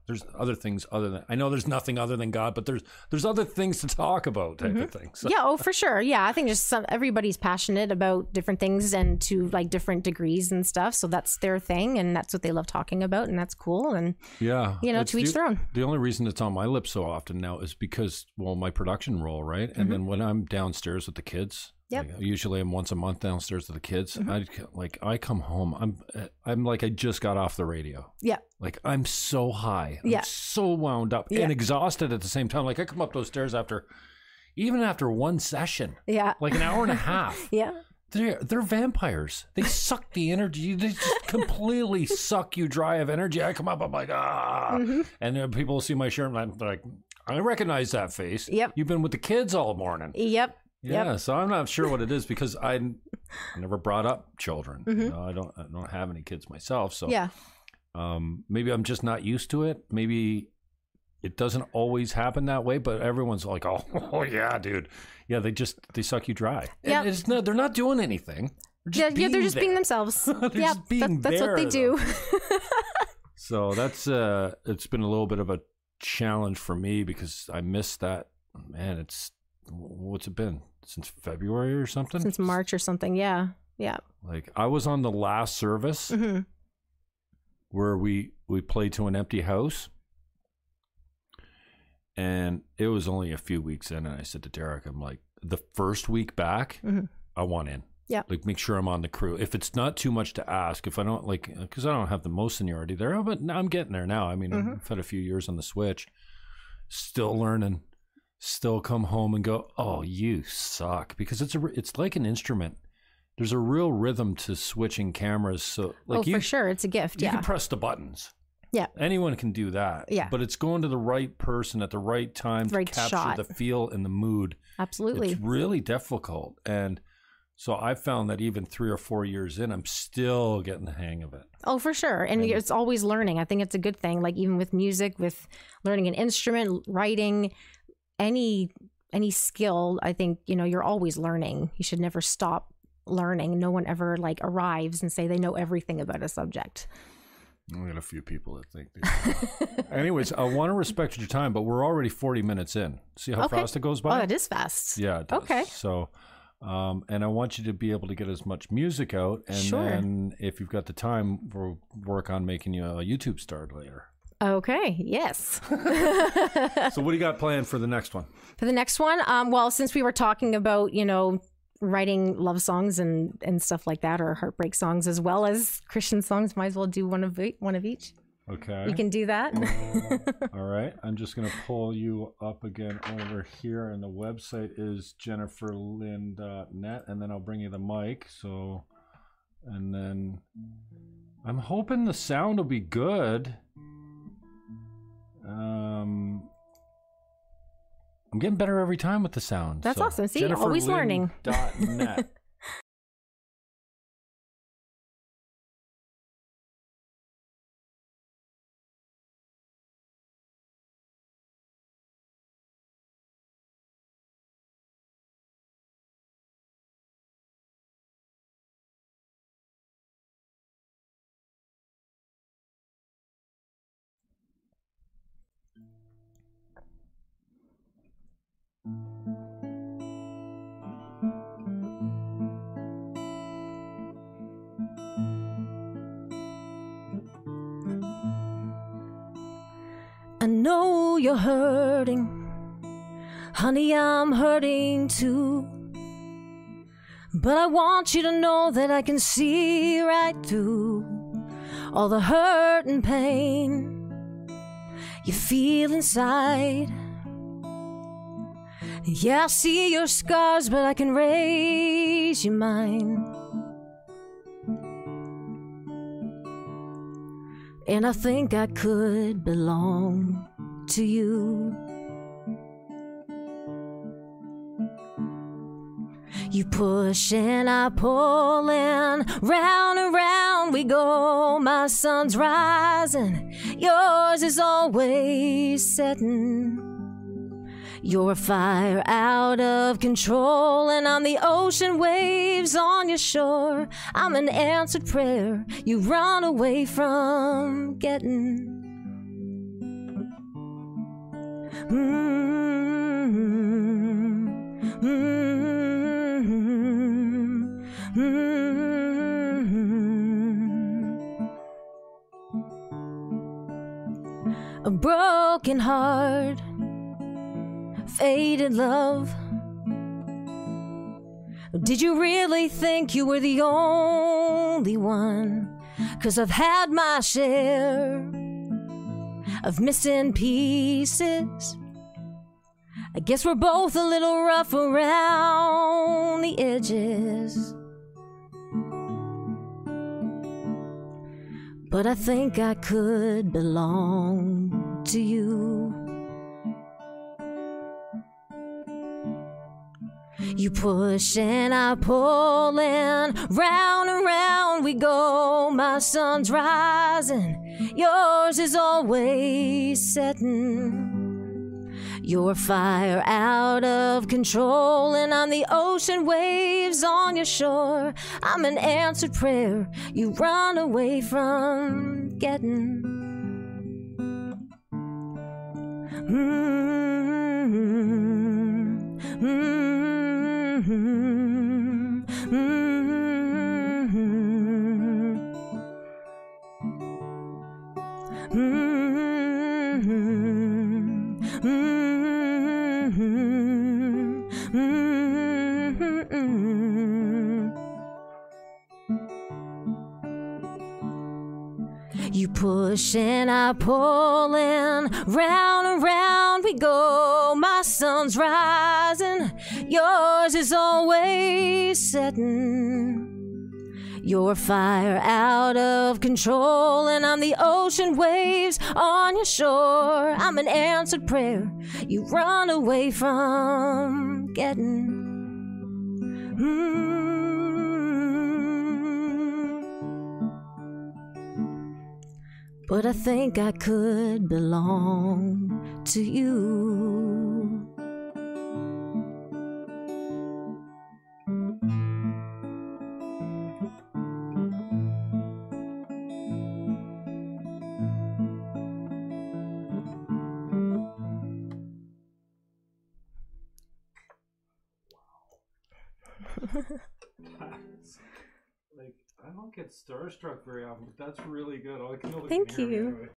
There's other things other than I know there's nothing other than God, but there's there's other things to talk about type of mm-hmm. things. So,
yeah, oh, for sure. Yeah, I think just some, everybody's passionate about different things and to like different degrees and stuff. So that's their thing, and that's what they love talking about, and that's cool. And
yeah,
you know, to each
the,
their own.
The only reason it's on my lips so often now is because well, my production role, right? And mm-hmm. then when I'm downstairs with the kids.
Mm-hmm. Yep. Mm-hmm.
like, usually I'm once a month downstairs with the kids. I like I come home. I'm I'm like I just got off the radio.
Yeah,
Like I'm so high. I'm
Yeah.
so wound up
Yeah.
and exhausted at the same time. Like I come up those stairs after even after one session,
yeah,
like an hour and a half.
yeah,
They're they're vampires. They suck the energy. They just completely suck you dry of energy. I come up, I'm like, ah.
Mm-hmm.
And then people see my shirt and I'm like, I recognize that face.
Yep.
You've been with the kids all morning.
yep,
Yeah,
Yep.
so I'm not sure what it is because I, never brought up children. You
Mhm.
know, I don't I don't have any kids myself. So
yeah,
um, maybe I'm just not used to it. Maybe it doesn't always happen that way, but everyone's like, "Oh, oh yeah, dude, yeah." They just they suck you dry.
Yeah,
it's no, they're not doing anything. They're
yeah, yeah. They're just being themselves.
They're
yeah,
just being
that, that's what they
there,
do.
So that's uh, it's been a little bit of a challenge for me because I miss that. Man, it's what's it been since February or something?
Since March or something. Yeah, yeah.
Like I was on the last service
hmm
where we we played to an empty house, and it was only a few weeks in, and I said to Derek, I'm like, the first week back,
Mhm.
I want in.
Yeah.
Like make sure I'm on the crew. If it's not too much to ask, if I don't like, because I don't have the most seniority there, but I'm getting there now. I mean,
Mhm.
I've had a few years on the switch, still learning. Still come home and go, oh, you suck, because it's a it's like an instrument. There's a real rhythm to switching cameras. So like
oh,
you,
for sure, it's a gift.
you
Yeah,
can press the buttons.
Yeah.
Anyone can do that.
Yeah.
But it's going to the right person at the right time
Right
to capture
shot.
the feel and the mood.
absolutely.
It's really difficult. And so I found that even three or four years in, I'm still getting the hang of it.
Oh, for sure. And
And-
it's always learning. I think it's a good thing. Like even with music, with learning an instrument, writing, any any skill, I think, you know, you're always learning. You should never stop learning. No one ever like arrives and say they know everything about a subject.
I got a few people that think. They Anyways, I want to respect your time, but we're already 40 minutes in. See how
Okay.
fast it goes by?
Oh, it is fast.
Yeah. It does.
Okay.
So, um, and I want you to be able to get as much music out, and
Sure.
then if you've got the time, we'll work on making you a YouTube star later.
Okay. Yes.
So, what do you got planned for the next one?
For the next one, um, well, since we were talking about, you know, writing love songs and and stuff like that, or heartbreak songs as well as Christian songs, might as well do one of e- one of each.
Okay.
You can do that.
All right. I'm just going to pull you up again over here, and the website is jenniferlynn.net, and then I'll bring you the mic. So, and then I'm hoping the sound will be good. Um, I'm getting better every time with the sound.
That's
so
awesome. See, always learning.
jenniferlynn.net.
I know you're hurting. Honey, I'm hurting too. But I want you to know that I can see right through all the hurt and pain you feel inside. Yeah, I see your scars, but I can raise your mind. And I think I could belong to you. You push and I pull and round and round we go. My sun's rising, yours is always setting. You're a fire out of control, and I'm the ocean waves on your shore. I'm an answered prayer you run away from getting. A broken heart faded love. Did you really think you were the only one? Cause I've had my share of missing pieces. I guess we're both a little rough around the edges. But I think I could belong to you. You push and I pull and round and round we go. My sun's rising, yours is always setting. You're fire out of control, and I'm the ocean waves on your shore. I'm an answered prayer you run away from getting. Mm-hmm. You push and I pull and round and round we go. My sun's rising, yours is always setting. You're fire out of control, and I'm the ocean waves on your shore. I'm an answered prayer you run away from getting. Mm. But I think I could belong to you.
like I don't get starstruck very often, but that's really good. I can
Thank you.
anyway.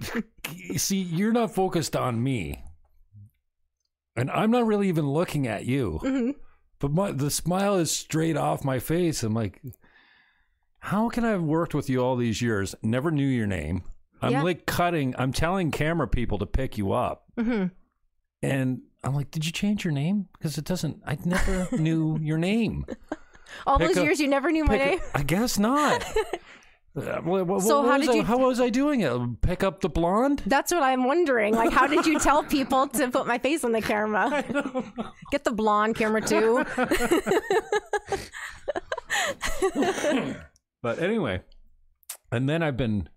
See, you're not focused on me, and I'm not really even looking at you.
Mhm.
But my the smile is straight off my face. I'm like, how can I have worked with you all these years? Never knew your name. I'm
Yeah.
like cutting. I'm telling camera people to pick you up,
Mhm.
and I'm like, did you change your name? Because it doesn't. I never knew your name.
All
Pick
those years you never knew my name.
I guess not. Uh, what- what-
So
what
how
was
did
I-
you-
how was I doing it? Pick up the blonde?
That's what I'm wondering. Like, how did you tell people to put my face on the camera? Get the blonde camera too.
But anyway, and then I've been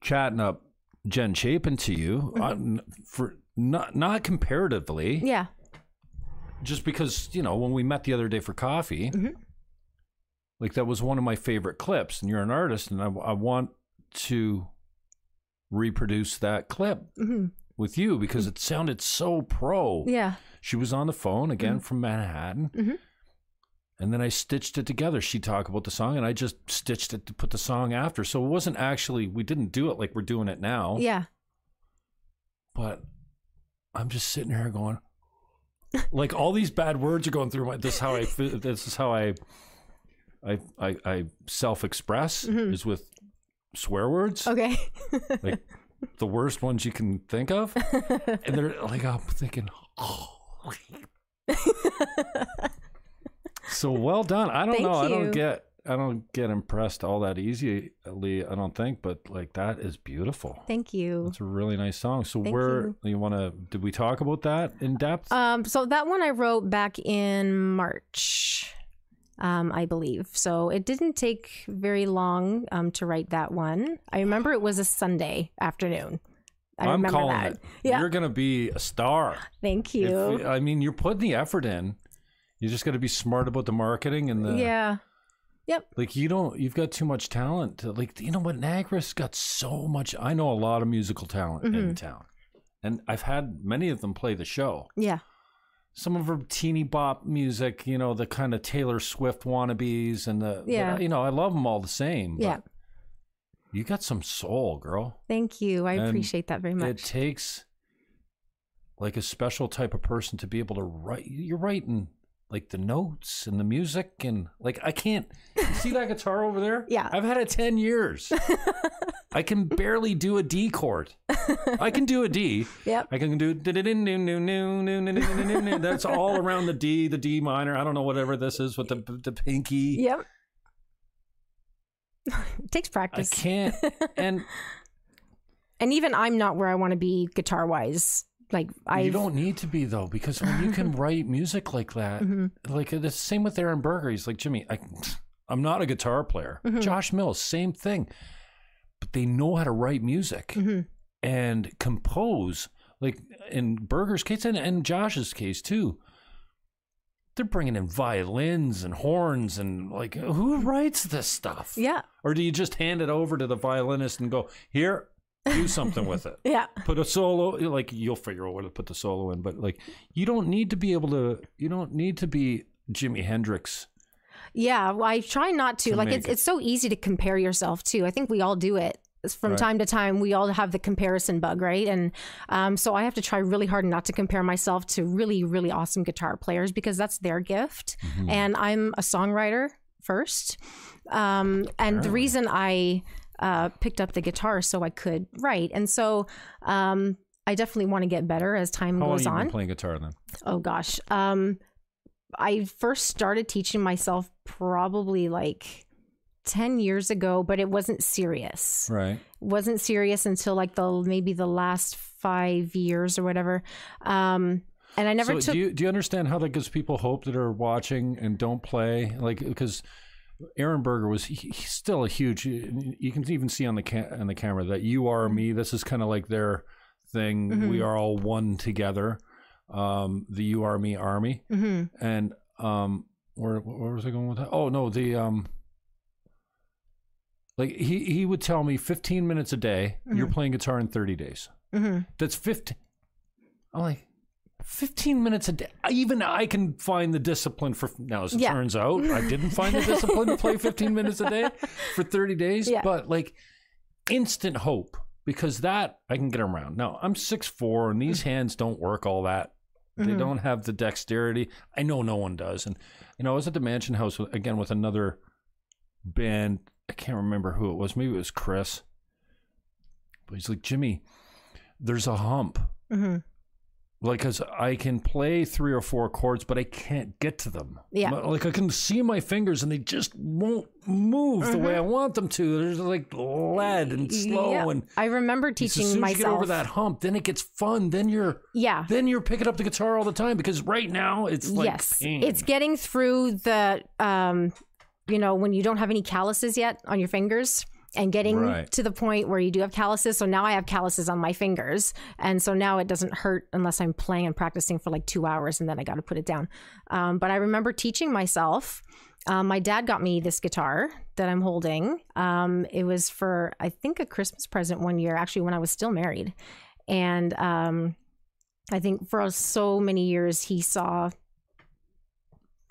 chatting up Jen Chapin to you uh, n- for not not comparatively,
yeah.
just because you know when we met the other day for coffee,
Mm-hmm.
Like that was one of my favorite clips, and you're an artist, and I, I want to reproduce that clip with you because it sounded so pro.
Mm-hmm. Yeah.
She was on the phone again from Manhattan.
Mhm.
And then I stitched it together. She talked about the song, and I just stitched it to put the song after. So it wasn't actually we didn't do it like we're doing it now.
Yeah.
But I'm just sitting here going, like all these bad words are going through my. This is how I. This is how I. I I, I self express is with swear words,
Okay.
like the worst ones you can think of, and they're like I'm thinking, oh. so well done. I don't
Thank
know. I don't get. I don't get impressed all that easily. I don't think, but like that is beautiful.
Thank you.
It's a really nice song. So
Thank
where
you.
you, want to? Did we talk about that in depth?
Um, so that one I wrote back in March, um, I believe. So it didn't take very long um, to write that one. I remember it was a Sunday afternoon. I
am
remember
calling
that.
it.
Yeah.
You're gonna be a star.
Thank
If-
you.
I mean, you're putting the effort in. You just got to be smart about the marketing and the.
yeah. Yep.
Like you don't. You've got too much talent. To, like you know what? Niagara's got so much. I know a lot of musical talent
Mm-hmm.
in town, and I've had many of them play the show.
Yeah.
Some of her teeny bop music, you know, the kind of Taylor Swift wannabes and the, but,
Yeah.
you know, I love them all the same.
Yeah.
You got some soul, girl.
Thank you. I
And
appreciate that very much.
It takes like a special type of person to be able to write. You're writing like the notes and the music and like I can't you see that guitar over there.
Yeah.
I've had it ten years. I can barely do a D chord. I can do a D.
Yep.
I can do that's all around the D, the D minor. I don't know whatever this is with the the pinky.
Yep. it takes practice.
I can't. And
And even I'm not where I want to be guitar wise. Like I
you don't need to be though, because when you can write music like that,
Mm-hmm.
like the same with Aaron Berger. He's like Jimmy. I, I'm not a guitar player.
Mm-hmm.
Josh Mills, same thing. But they know how to write music
Mm-hmm.
and compose. Like in Berger's case and, and Josh's case too. They're bringing in violins and horns and like who writes this stuff?
Yeah.
Or do you just hand it over to the violinist and go here, do something with it?
Yeah.
put a solo like you'll figure out where to put the solo in but like you don't need to be able to you don't need to be jimi hendrix
Yeah, well, I try not to.
To
like it's
it.
it's so easy to compare yourself too. I think we all do it from
Right.
time to time. We all have the comparison bug, right? And um, so I have to try really hard not to compare myself to really really awesome guitar players because that's their gift,
Mm-hmm.
and I'm a songwriter first. Um, and the reason I uh, picked up the guitar so I could write, and so um, I definitely want to get better as time
how
goes
you
on.
been playing guitar then
Oh gosh. Um I first started teaching myself probably like 10 years ago, but it wasn't serious.
right
wasn't serious until like the maybe the last 5 years or whatever. Um and I never
so
took
do you do you understand how that gives people hope that are watching and don't play like because Aaron Berger was he, still a huge. You can even see on the ca- on the camera that you are me. This is kind of like their thing.
Mm-hmm.
We are all one together. Um, the you are me army.
Mhm.
and um where where was I going with that? Oh no, the um like he he would tell me 15 minutes a day, you're playing guitar in 30 days.
Mhm.
That's 15 I'm like 15 minutes a day. Even I can find the discipline for now as it
Yeah.
turns out, I didn't find the discipline to play 15 minutes a day for 30 days,
Yeah.
but like instant hope because that I can get around. Now, I'm 6'4 and these hands don't work all that they
Mhm.
don't have the dexterity. I know no one does. And you know, I was at the Mansion House with, again with another band. I can't remember who it was. Maybe it was Chris. But he's like, Jimmy, there's a hump.
Mhm.
Like, cause I can play three or four chords, but I can't get to them.
Yeah.
Like I can see my fingers, and they just won't move the
Mm-hmm.
way I want them to. They're like lead and slow.
Yeah.
And
I remember teaching
as soon as you get over that hump, then it gets fun. Then you're
Yeah.
then you're picking up the guitar all the time because right now it's like
yes.
pain.
It's getting through the um you know, when you don't have any calluses yet on your fingers and getting
Right.
to the point where you do have calluses. So now I have calluses on my fingers. And so now it doesn't hurt unless I'm playing and practicing for like two hours and then I got to put it down. Um, but I remember teaching myself. Um, my dad got me this guitar that I'm holding. Um, it was for, I think, a Christmas present one year, actually, when I was still married. And um, I think for so many years, he saw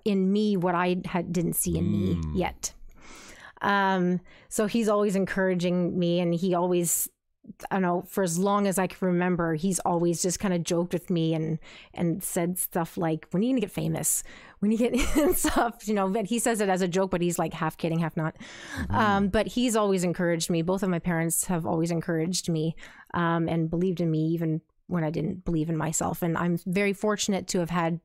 in me what I had, didn't see in me
Mm.
yet. Um, so he's always encouraging me, and he always, I don't know, for as long as I can remember, he's always just kind of joked with me and and said stuff like, "When are you gonna get famous? When you get stuff?" You know, but he says it as a joke, but he's like half kidding, half not. Um, but he's always encouraged me. Both of my parents have always encouraged me um, and believed in me, even when I didn't believe in myself. And I'm very fortunate to have had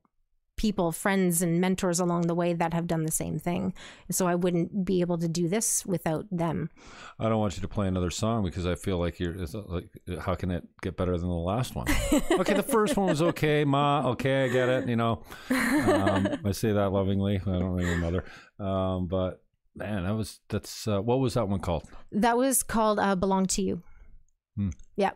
people, friends, and mentors along the way that have done the same thing. So I wouldn't be able to do this without them.
I don't want you to play another song because I feel like you're it's like, how can it get better than the last one? okay, the first one was okay, ma. Okay, I get it. You know, um, I say that lovingly. I don't know your mother, um, but man, that was that's uh, what was that one called?
That was called uh, Belong to You.
Hmm.
Yeah.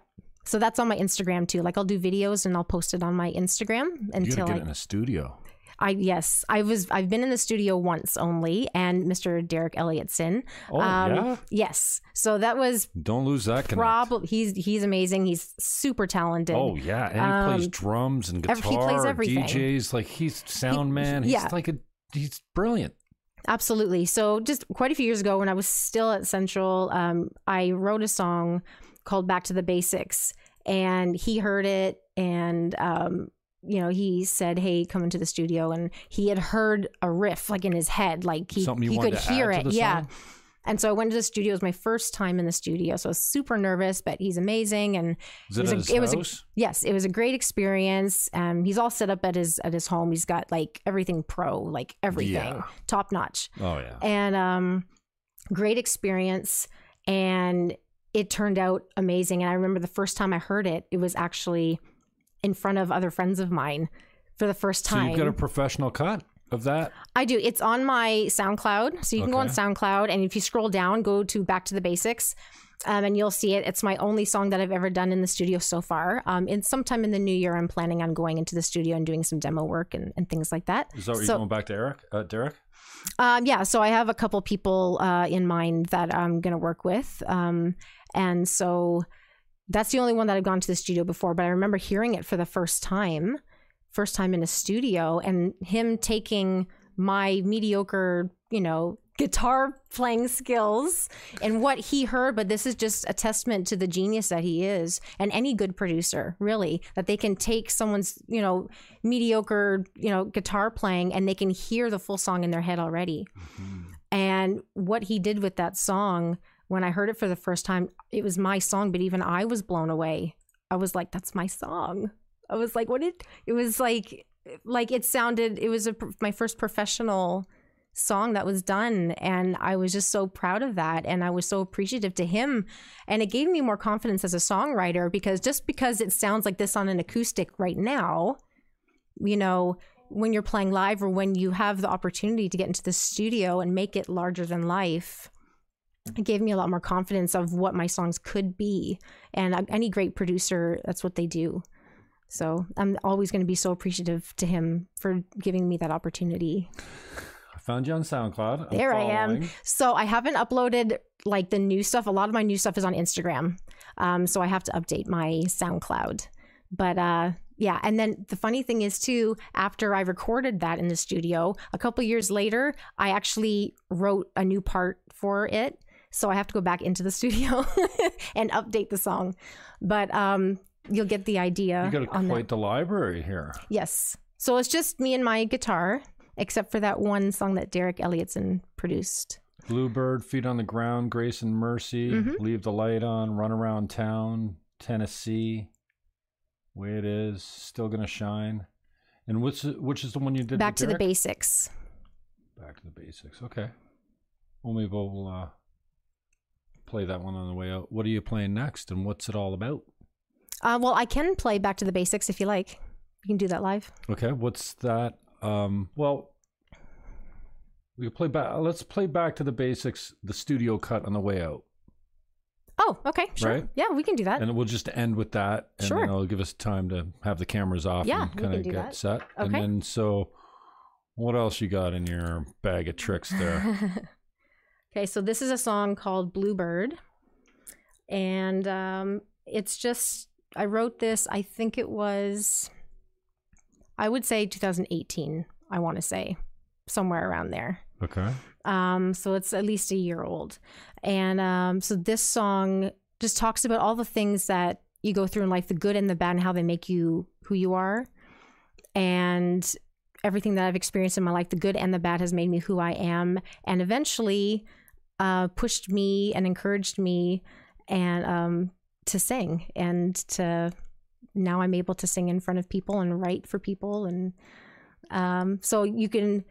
So that's on my Instagram too. Like I'll do videos and I'll post it on my Instagram until
gotta get
I
in a studio.
I yes, I was I've been in the studio once only, and Mr. Derek Elliottson.
Oh yeah,
Yes, so that was
don't lose that
probably he's he's amazing. He's super talented.
Oh yeah, and he plays
Um,
drums and guitar.
he plays everything.
DJs like he's sound man. He's
yeah.
like a he's brilliant.
Absolutely. So just quite a few years ago, when I was still at Central, um, I wrote a song called "Back to the Basics," and he heard it, and um, you know, he said, "Hey, come into the studio," and he had heard a riff like in his head, like he he could hear it. yeah.
song?
And so I went to the studio. It was my first time in the studio, so I was super nervous, but he's amazing, and
Is it,
was a- it was a- Yes, it was a great experience. Um, he's all set up at his at his home. He's got like everything pro, like everything
Yeah.
top notch,
oh yeah.
and um, great experience. And it turned out amazing. And I remember the first time I heard it, it was actually in front of other friends of mine for the first time.
So you've got a professional cut of that.
I do. It's on my SoundCloud. So you can go on SoundCloud and if you scroll down, go to Back to the Basics. Um, and you'll see it. It's my only song that I've ever done in the studio so far. Um, and sometime in the new year, I'm planning on going into the studio and doing some demo work and, and things like that.
Is that what
So-
you're going back to Eric? Uh, Derek?
Um, yeah, so I have a couple people uh, in mind that I'm going to work with. Um, and so that's the only one that I've gone to the studio before, but I remember hearing it for the first time, first time in a studio, and him taking my mediocre, you know, guitar playing skills and what he heard but this is just a testament to the genius that he is and any good producer really that they can take someone's you know mediocre you know guitar playing and they can hear the full song in their head already. Mm-hmm. And what he did with that song when i heard it for the first time it was my song but even i was blown away. I was like that's my song. I was like what did it was like like it sounded it was a, my first professional song that was done and i was just so proud of that and i was so appreciative to him. And it gave me more confidence as a songwriter because just because it sounds like this on an acoustic right now you know when you're playing live or when you have the opportunity to get into the studio and make it larger than life it gave me a lot more confidence of what my songs could be and uh, any great producer that's what they do so i'm always going to be so appreciative to him for giving me that opportunity
I found you on SoundCloud. I'm
there I am. So I haven't uploaded like the new stuff. A lot of my new stuff is on Instagram. Um, so I have to update my SoundCloud. But uh, yeah, and then the funny thing is too, after I recorded that in the studio, a couple years later, I actually wrote a new part for it. So I have to go back into the studio and update the song. But um, you'll get the idea.
You got
on that.
quite the library here.
Yes. So it's just me and my guitar, except for that one song that Derek Elliottson produced.
Bluebird, Feet on the Ground, Grace and Mercy,
Mhm.
Leave the Light On, Run Around Town, Tennessee, Way It Is, Still Gonna Shine. And which which is the one you did?
Back to the basics.
Back to the basics. Okay. Well, maybe we'll uh, play that one on the way out. What are you playing next, and what's it all about?
Uh, well, I can play Back to the Basics if you like. You can do that live.
Okay, what's that? Um, well, we can play back. Let's play back to the basics. The studio cut on the way out.
Oh, okay, sure.
Right?
Yeah, we can do that.
and we'll just end with that. And
Sure.
it'll give us time to have the cameras off
Yeah,
and
we
kind of get
that.
set. And
Okay.
then so what else you got in your bag of tricks there?
okay, so this is a song called Bluebird. And um, it's just, I wrote this, I think it was, I would say 2018, I want to say, somewhere around there.
okay.
Um, so it's at least a year old. And um, so this song just talks about all the things that you go through in life, the good and the bad, and how they make you who you are. And everything that I've experienced in my life, the good and the bad, has made me who I am. And eventually uh, pushed me and encouraged me and um, to sing and to now I'm able to sing in front of people and write for people and um, so you can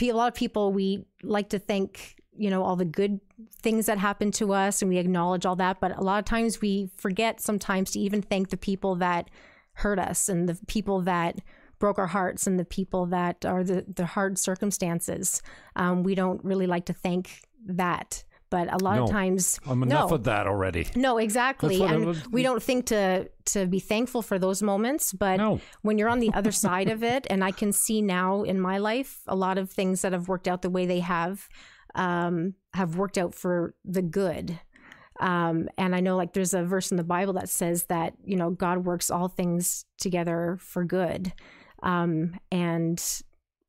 a lot of people we like to think you know all the good things that happen to us and we acknowledge all that but a lot of times we forget sometimes to even thank the people that hurt us and the people that broke our hearts and the people that are the, the hard circumstances. Um, we don't really like to thank that but a lot
No.
of times
I'm enough
no.
of that already.
no, exactly.
That's what I
And we don't think to to be thankful for those moments, but
No.
when you're on the other side of it, and I can see now in my life a lot of things that have worked out the way they have, um, have worked out for the good. Um, and I know like there's a verse in the Bible that says that you know God works all things together for good, um, and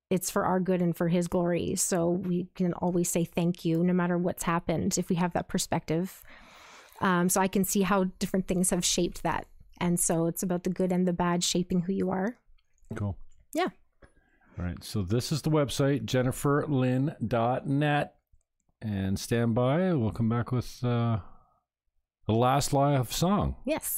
it's for our good and for His glory. So we can always say thank you, no matter what's happened, if we have that perspective. Um, so I can see how different things have shaped that. And so it's about the good and the bad shaping who you are.
Cool.
Yeah.
All right. So this is the website, jenniferlynn.net. And stand by. We'll come back with uh, the last live song.
Yes.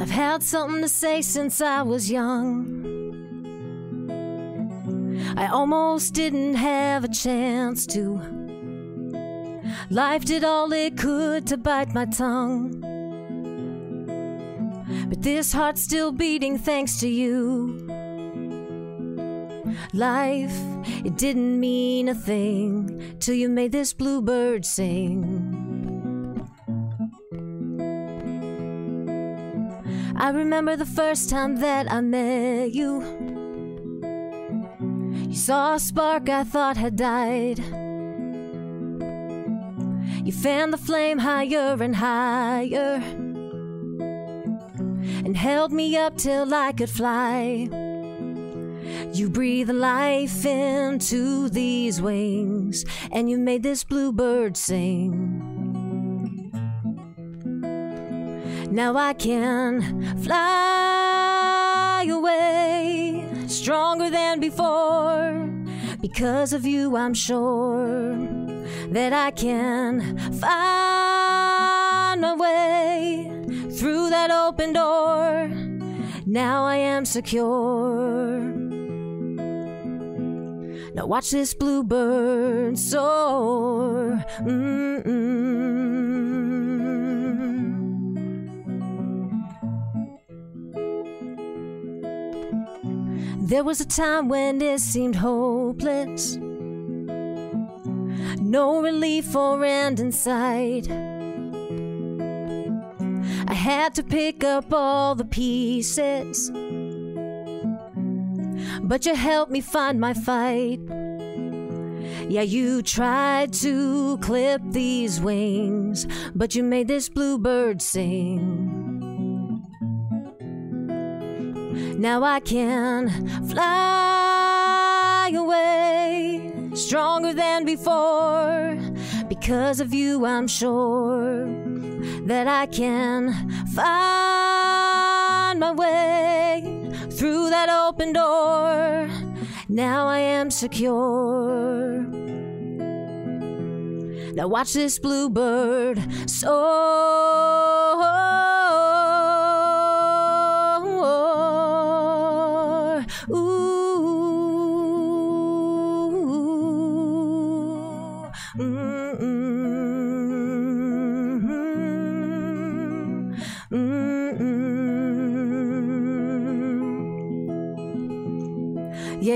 I've had something to say since I was young. I almost didn't have a chance to. Life did all it could to bite my tongue. But this heart's still beating thanks to you. Life, it didn't mean a thing till you made this bluebird sing. I remember the first time that I met you. You saw a spark I thought had died. You fanned the flame higher and higher and held me up till I could fly. You breathe life into these wings and you made this bluebird sing. Now I can fly away stronger than before. Because of you, I'm sure that I can find my way through that open door. Now I am secure. Now watch this bluebird soar. Mm-mm. There was a time when it seemed hopeless. No relief or end in sight. I had to pick up all the pieces. But you helped me find my fight. Yeah, you tried to clip these wings, but you made this bluebird sing. Now I can fly away stronger than before. Because of you, I'm sure that I can find my way through that open door. Now I am secure. Now watch this bluebird soar.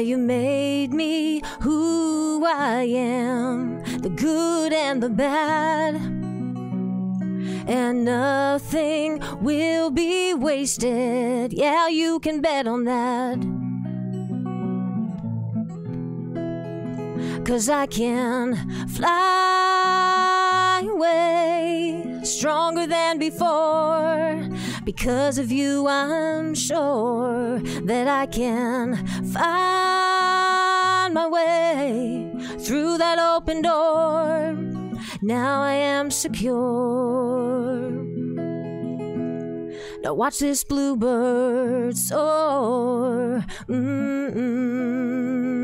You made me who I am, the good and the bad. And nothing will be wasted. Yeah, you can bet on that. Cause I can fly away stronger than before. Because of you, I'm sure that I can find my way through that open door. Now I am secure. Now watch this bluebird soar. Mm-mm.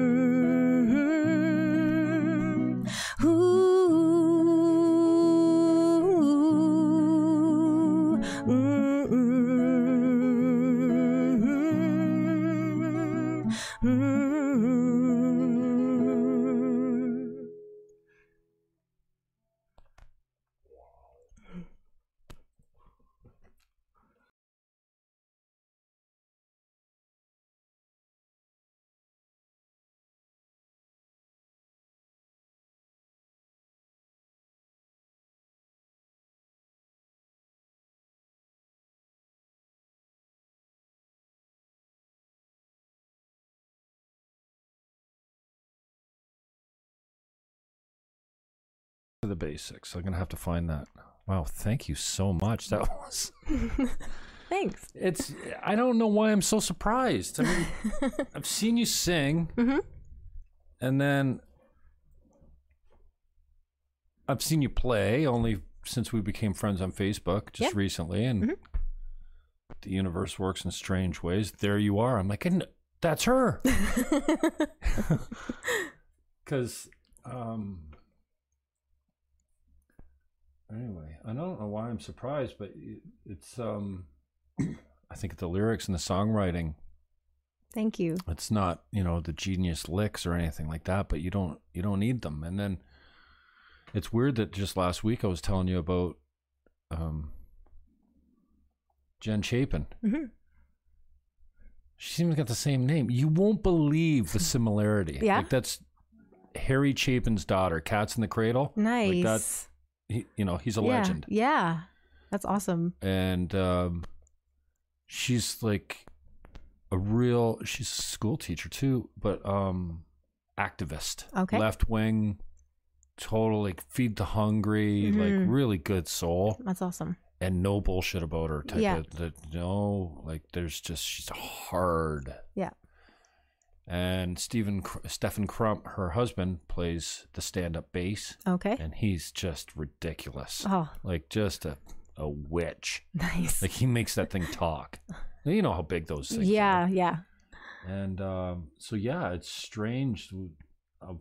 Basics. I'm gonna have to find that. Wow, thank you so much. That was
Thanks.
it's I don't know why I'm so surprised. I mean I've seen you sing and then I've seen you play only since we became friends on Facebook just
Yeah.
recently and the universe works in strange ways. There you are. I'm like, "And that's her. Because, um, anyway, I don't know why I'm surprised, but it's, um, I think the lyrics and the songwriting,
Thank you.
it's not, you know, the genius licks or anything like that, but you don't, you don't need them. And then it's weird that just last week I was telling you about, um, Jen Chapin.
Mhm.
seems even got the same name. You won't believe the similarity.
Yeah?
Like that's Harry Chapin's daughter, Cats in the Cradle.
Nice.
Like that, he, you know, he's a
yeah.
legend.
Yeah. That's awesome.
And um, she's like a real, she's a school teacher too, but um, activist.
Okay.
Left wing, total like feed the hungry, like
Mhm.
really good soul
That's awesome.
and no bullshit about her type
Yeah.
of the, no like there's just she's hard
Yeah.
And Stephan Stephan Crump her husband plays the stand-up bass
Okay.
and he's just ridiculous
Oh,
like just a a witch
nice.
like he makes that thing talk you know how big those things
yeah,
are
yeah.
and um so yeah it's strange I'll,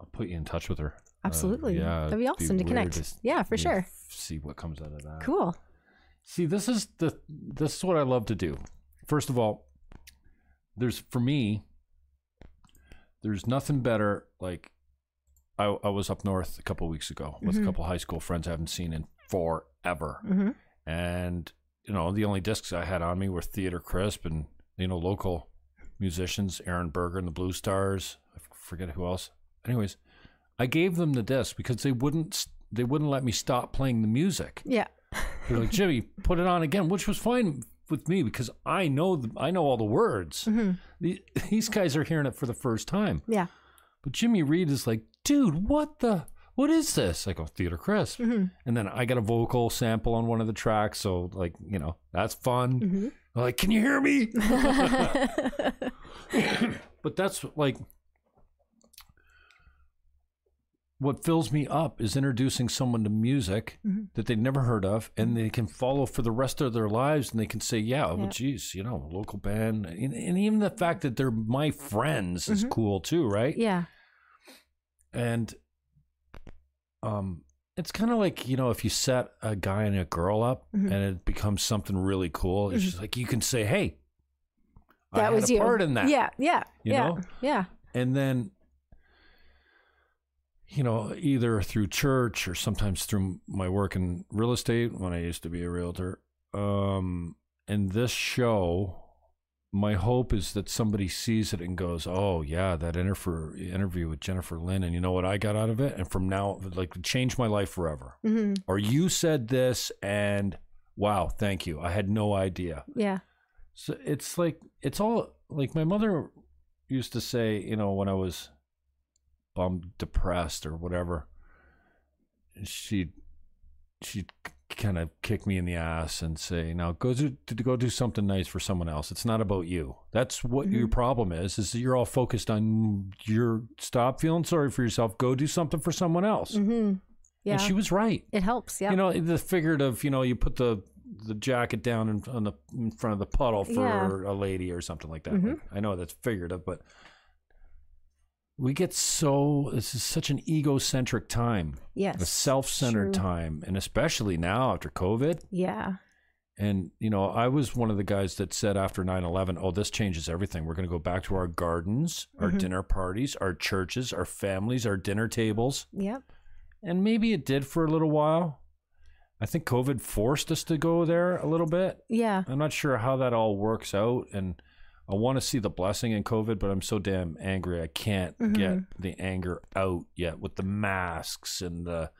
I'll put you in touch with her Uh,
Absolutely.
yeah
That'd be awesome to connect.
s-
Yeah, for sure.
see what comes out of that
Cool.
See, this is the this is what I love to do. First of all, there's for me, there's nothing better. Like, I I was up north a couple weeks ago with
Mhm.
a couple high school friends I haven't seen in forever,
hmm
and you know the only discs I had on me were Theater Crisp and you know local musicians, Aaron Berger and the Blue Stars. I forget who else. Anyways, I gave them the disc because they wouldn't they wouldn't let me stop playing the music.
Yeah.
They're like, Jimmy, put it on again, which was fine with me because I know the, I know all the words.
hmm
The- These guys are hearing it for the first time.
Yeah.
But Jimmy Reed is like dude, what the? What is this? I go, Theater Chris.
Mhm.
And then I got a vocal sample on one of the tracks. So, like, you know, that's fun.
Mhm.
I'm like, can you hear me? but that's like what fills me up is introducing someone to music
Mhm.
that they've never heard of and they can follow for the rest of their lives and they can say yeah well
Yeah.
geez you know local band and, and even the fact that they're my friends is cool too right
yeah.
and um it's kind of like you know if you set a guy and a girl up
Mhm.
and it becomes something really cool it's just like you can say hey I
That
had
was
a
you.
part in that
Yeah. Yeah.
You
yeah.
know?
Yeah.
and then you know either through church or sometimes through my work in real estate when i used to be a realtor. Um and this show my hope is that somebody sees it and goes oh yeah that interview interview with jennifer lynn and you know what i got out of it? And from now like change my life forever.
Hmm
or you said this and wow thank you. I had no idea.
Yeah.
so it's like it's all like my mother used to say, you know, when I was bummed, depressed, or whatever, she'd she'd kind of kick me in the ass and say, "Now go do to go do something nice for someone else. It's not about you. That's what your problem is. Is that you're all focused on your stop feeling sorry for yourself. Go do something for someone else."
hmm Yeah.
And she was right.
it helps. Yeah.
You know, the figurative, you know, you put the the jacket down in, on the in front of the puddle for
Yeah.
a lady or something like that.
Mhm.
Like, I know that's figurative, but we get so this is such an egocentric time,
yes.
a self-centered
True.
time, and especially now after COVID.
Yeah.
And you know, I was one of the guys that said after 9/11, "Oh, this changes everything. We're going to go back to our gardens, our
Mhm.
dinner parties, our churches, our families, our dinner tables."
Yep.
And maybe it did for a little while. I think COVID forced us to go there a little bit.
Yeah.
I'm not sure how that all works out. And I want to see the blessing in COVID, but I'm so damn angry. I can't get mm-hmm. the anger out yet with the masks and the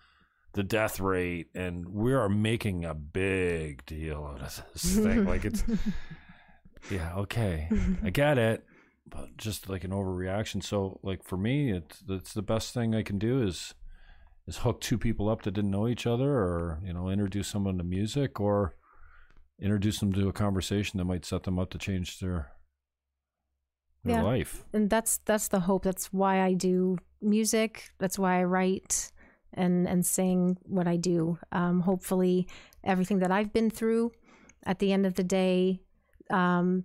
the death rate. And we are making a big deal out of this thing. like it's, yeah, okay. I get it. But just like an overreaction. So like for me, it's, it's the best thing I can do is is hook two people up that didn't know each other or you know introduce someone to music or introduce them to a conversation that might set them up to change their
Yeah.
life.
And that's that's the hope. That's why i do music. That's why i write and and sing what i do. Um, hopefully everything that i've been through at the end of the day um,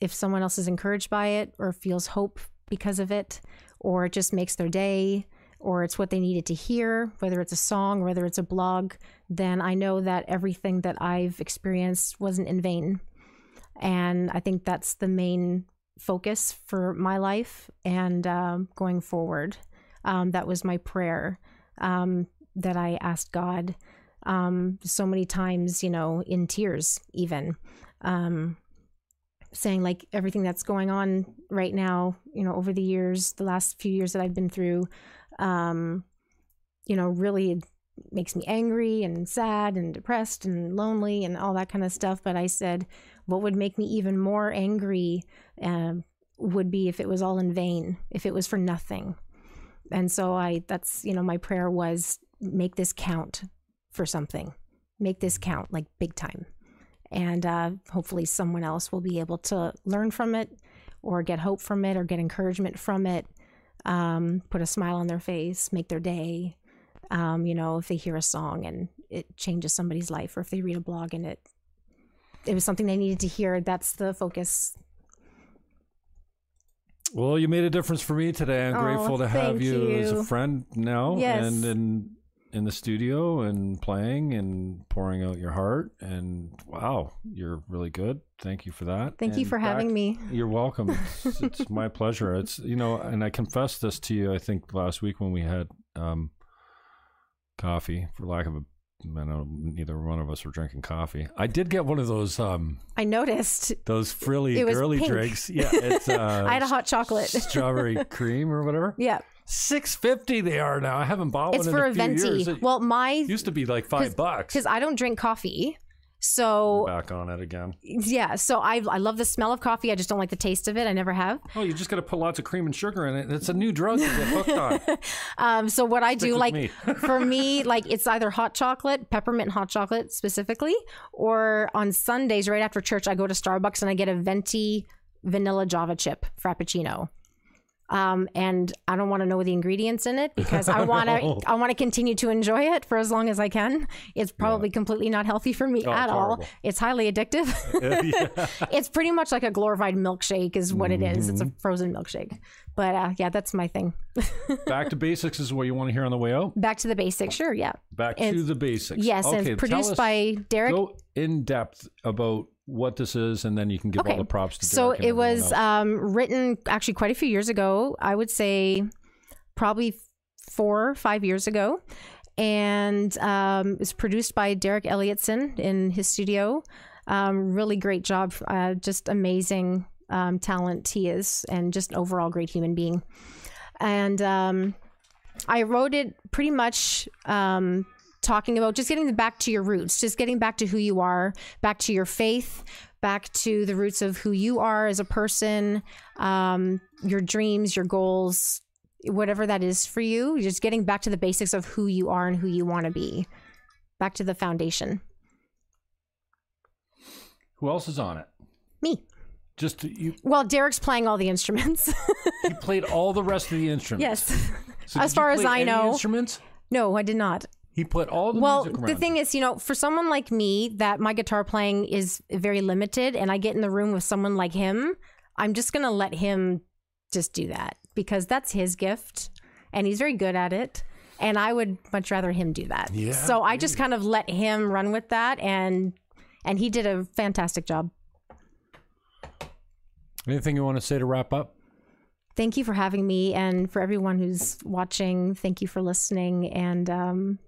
if someone else is encouraged by it or feels hope because of it or it just makes their day or it's what they needed to hear whether it's a song whether it's a blog then i know that everything that i've experienced wasn't in vain. And i think that's the main focus for my life and um, going forward. Um, that was my prayer um, that I asked God um, so many times, you know, in tears, even um, saying like everything that's going on right now, you know, over the years, the last few years that I've been through, um, you know, really makes me angry and sad and depressed and lonely and all that kind of stuff. But I said, what would make me even more angry um, would be if it was all in vain, if it was for nothing. And so I, that's, you know, my prayer was make this count for something, make this count like big time. And uh, hopefully someone else will be able to learn from it or get hope from it or get encouragement from it, um, put a smile on their face, make their day. Um, you know, if they hear a song and it changes somebody's life, or if they read a blog and it it was something they needed to hear. That's the focus.
well you made a difference for me today i'm
Oh,
grateful to have
thank
you, as a friend now
Yes.
and in in the studio and playing and pouring out your heart and wow you're really good thank you for that
Thank you
And
for having me.
You're welcome. It's, it's my pleasure. It's you know, and I confessed this to you. I think last week when we had um, coffee, for lack of a, I know neither one of us were drinking coffee. I did get one of those um,
I noticed.
those frilly girly
pink.
drinks. Yeah, it's uh,
I had a hot chocolate.
strawberry cream or whatever.
yeah,
Six fifty they are now. I haven't bought
it's
one
for
in
a
a
venti.
years. It
Well, my
used to be like five bucks.
because I don't drink coffee, So
Back on it again.
yeah, so I I love the smell of coffee. I just don't like the taste of it. I never have.
Oh, you just got to put lots of cream and sugar in it. It's a new drug to get hooked on.
Um, so what I do, like
me.
for me, like it's either hot chocolate, peppermint hot chocolate specifically, or on Sundays right after church, I go to Starbucks and I get a venti vanilla Java chip frappuccino. Um, and I don't want to know the ingredients in it because I want to. I want to continue to enjoy it for as long as I can. It's probably completely not healthy for me
Oh,
at
it's
all. It's highly addictive.
yeah.
it's pretty much like a glorified milkshake, is what it is. It's a frozen milkshake. But uh, yeah, that's my thing.
Back to basics is what you want to hear on the way out.
Back to the basics, sure, yeah.
Back to the basics.
Yes,
Okay,
it's produced by Derek.
Go in depth about what this is, and then you can give all the props to
so
Derek and
it was um, written actually quite a few years ago. I would say probably four, five years ago, and um, it was produced by Derek Elliotson in his studio. Um, really great job, uh, just amazing um, talent he is, and just overall great human being. And um, I wrote it pretty much um, talking about just getting back to your roots, just getting back to who you are, back to your faith, back to the roots of who you are as a person, um, your dreams, your goals, whatever that is for you. Just getting back to the basics of who you are and who you want to be, back to the foundation.
Who else is on it?
Me.
Just you.
Well, Derek's playing all the instruments.
He played all the rest of the instruments.
yes.
So
As far as I know-
instruments.
No, I did not.
He put all the
well the thing is you know for someone like me that my guitar playing is very limited and i get in the room with someone like him i'm just gonna let him just do that because that's his gift and he's very good at it and i would much rather him do that.
Yeah,
so i just kind of let him run with that and and he did a fantastic job.
Anything you want to say to wrap up?
thank you for having me and for everyone who's watching thank you for listening and um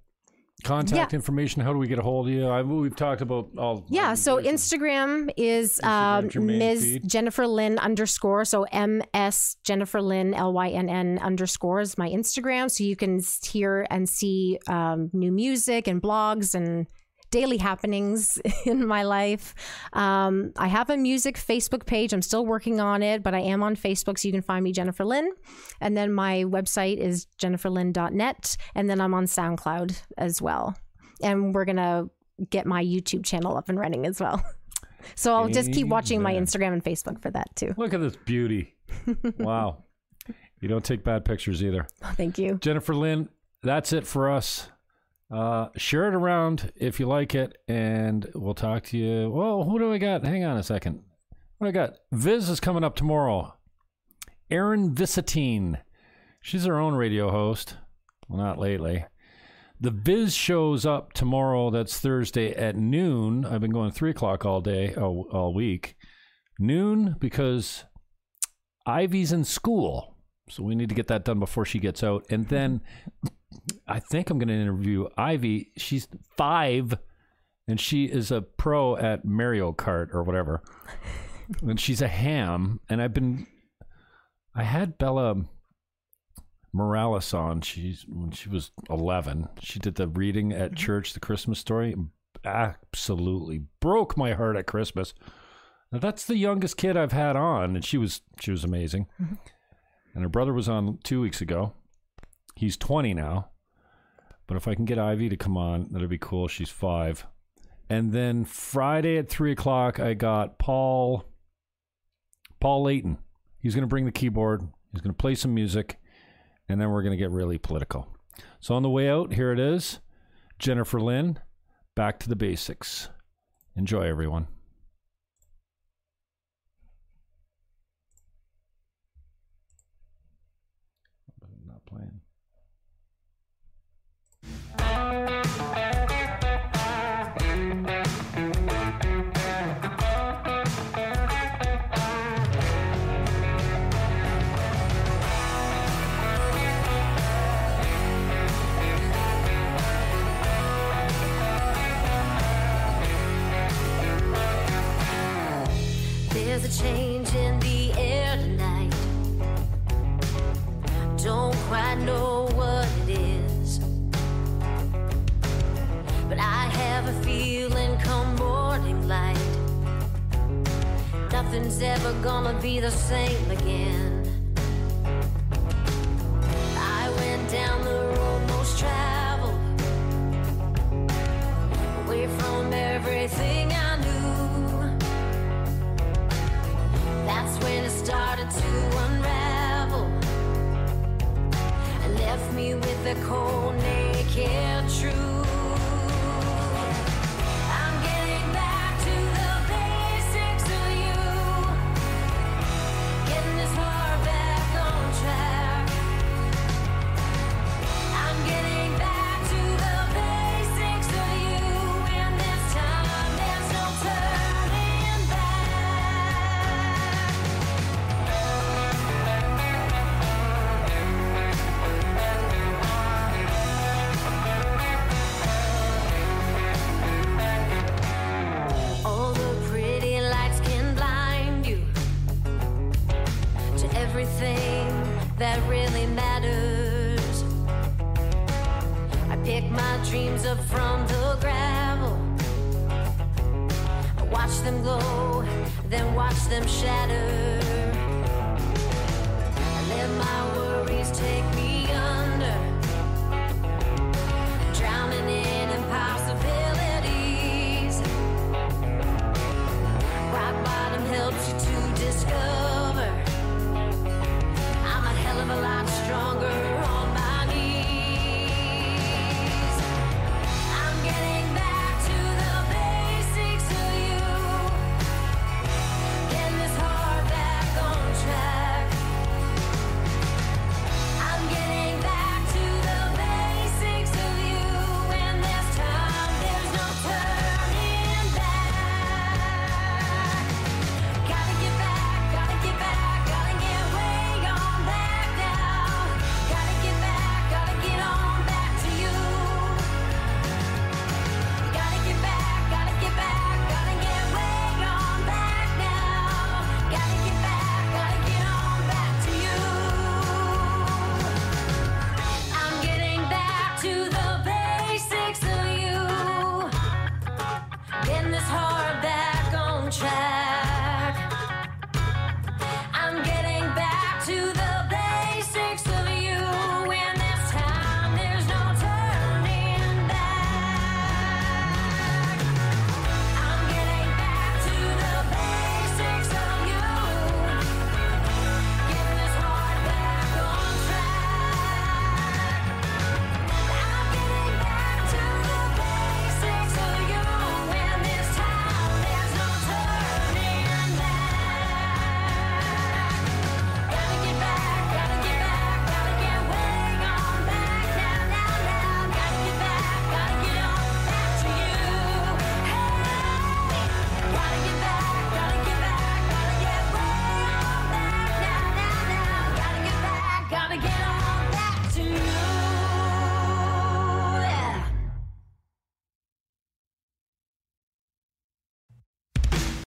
Contact information. How do we get a hold of you? I, we've talked about all.
Yeah, so Instagram is um,
Instagram's your main
Ms.
feed.
Jennifer Lynn underscore. So M S Jennifer Lynn L Y N N underscore is my Instagram. So you can hear and see um, new music and blogs and daily happenings in my life. Um, I have a music Facebook page. I'm still working on it, but I am on Facebook, so you can find me Jennifer Lynn. And then my website is jenniferlynn.net, and then I'm on SoundCloud as well. And we're gonna get my YouTube channel up and running as well. So I'll just keep watching my Instagram and Facebook for that too.
Look at this beauty. wow. You don't take bad pictures either.
Thank you.
Jennifer Lynn, that's it for us. Uh, share it around if you like it, and we'll talk to you. Well, who do we got? Hang on a second. What do I got? Viz is coming up tomorrow. Erin Visitine. She's her own radio host. Well, not lately. The Viz shows up tomorrow. That's Thursday at noon. I've been going three o'clock all day, all, all week. Noon because Ivy's in school. So we need to get that done before she gets out. And then I think I'm going to interview Ivy. She's five and she is a pro at Mario Kart or whatever. and she's a ham. And I've been, I had Bella Morales on. She's when she was 11. She did the reading at mm-hmm. church, the Christmas story. Absolutely broke my heart at Christmas. Now, that's the youngest kid I've had on, and she was she was amazing. Mm-hmm. And her brother was on two weeks ago. He's 20 now. But if I can get Ivy to come on, that'd be cool. She's five. And then Friday at three o'clock, I got Paul Paul Layton. He's going to bring the keyboard. He's going to play some music, and then we're going to get really political. So on the way out, here it is. Jennifer Lynn, back to the basics. Enjoy, everyone. Not playing.
There's a change nothing's ever gonna be the same again. I went down the road most traveled, away from everything I knew. That's when it started to unravel and left me with the cold, naked truth. dreams up from the gravel. Watch them glow, then watch them shatter. I let my worries take.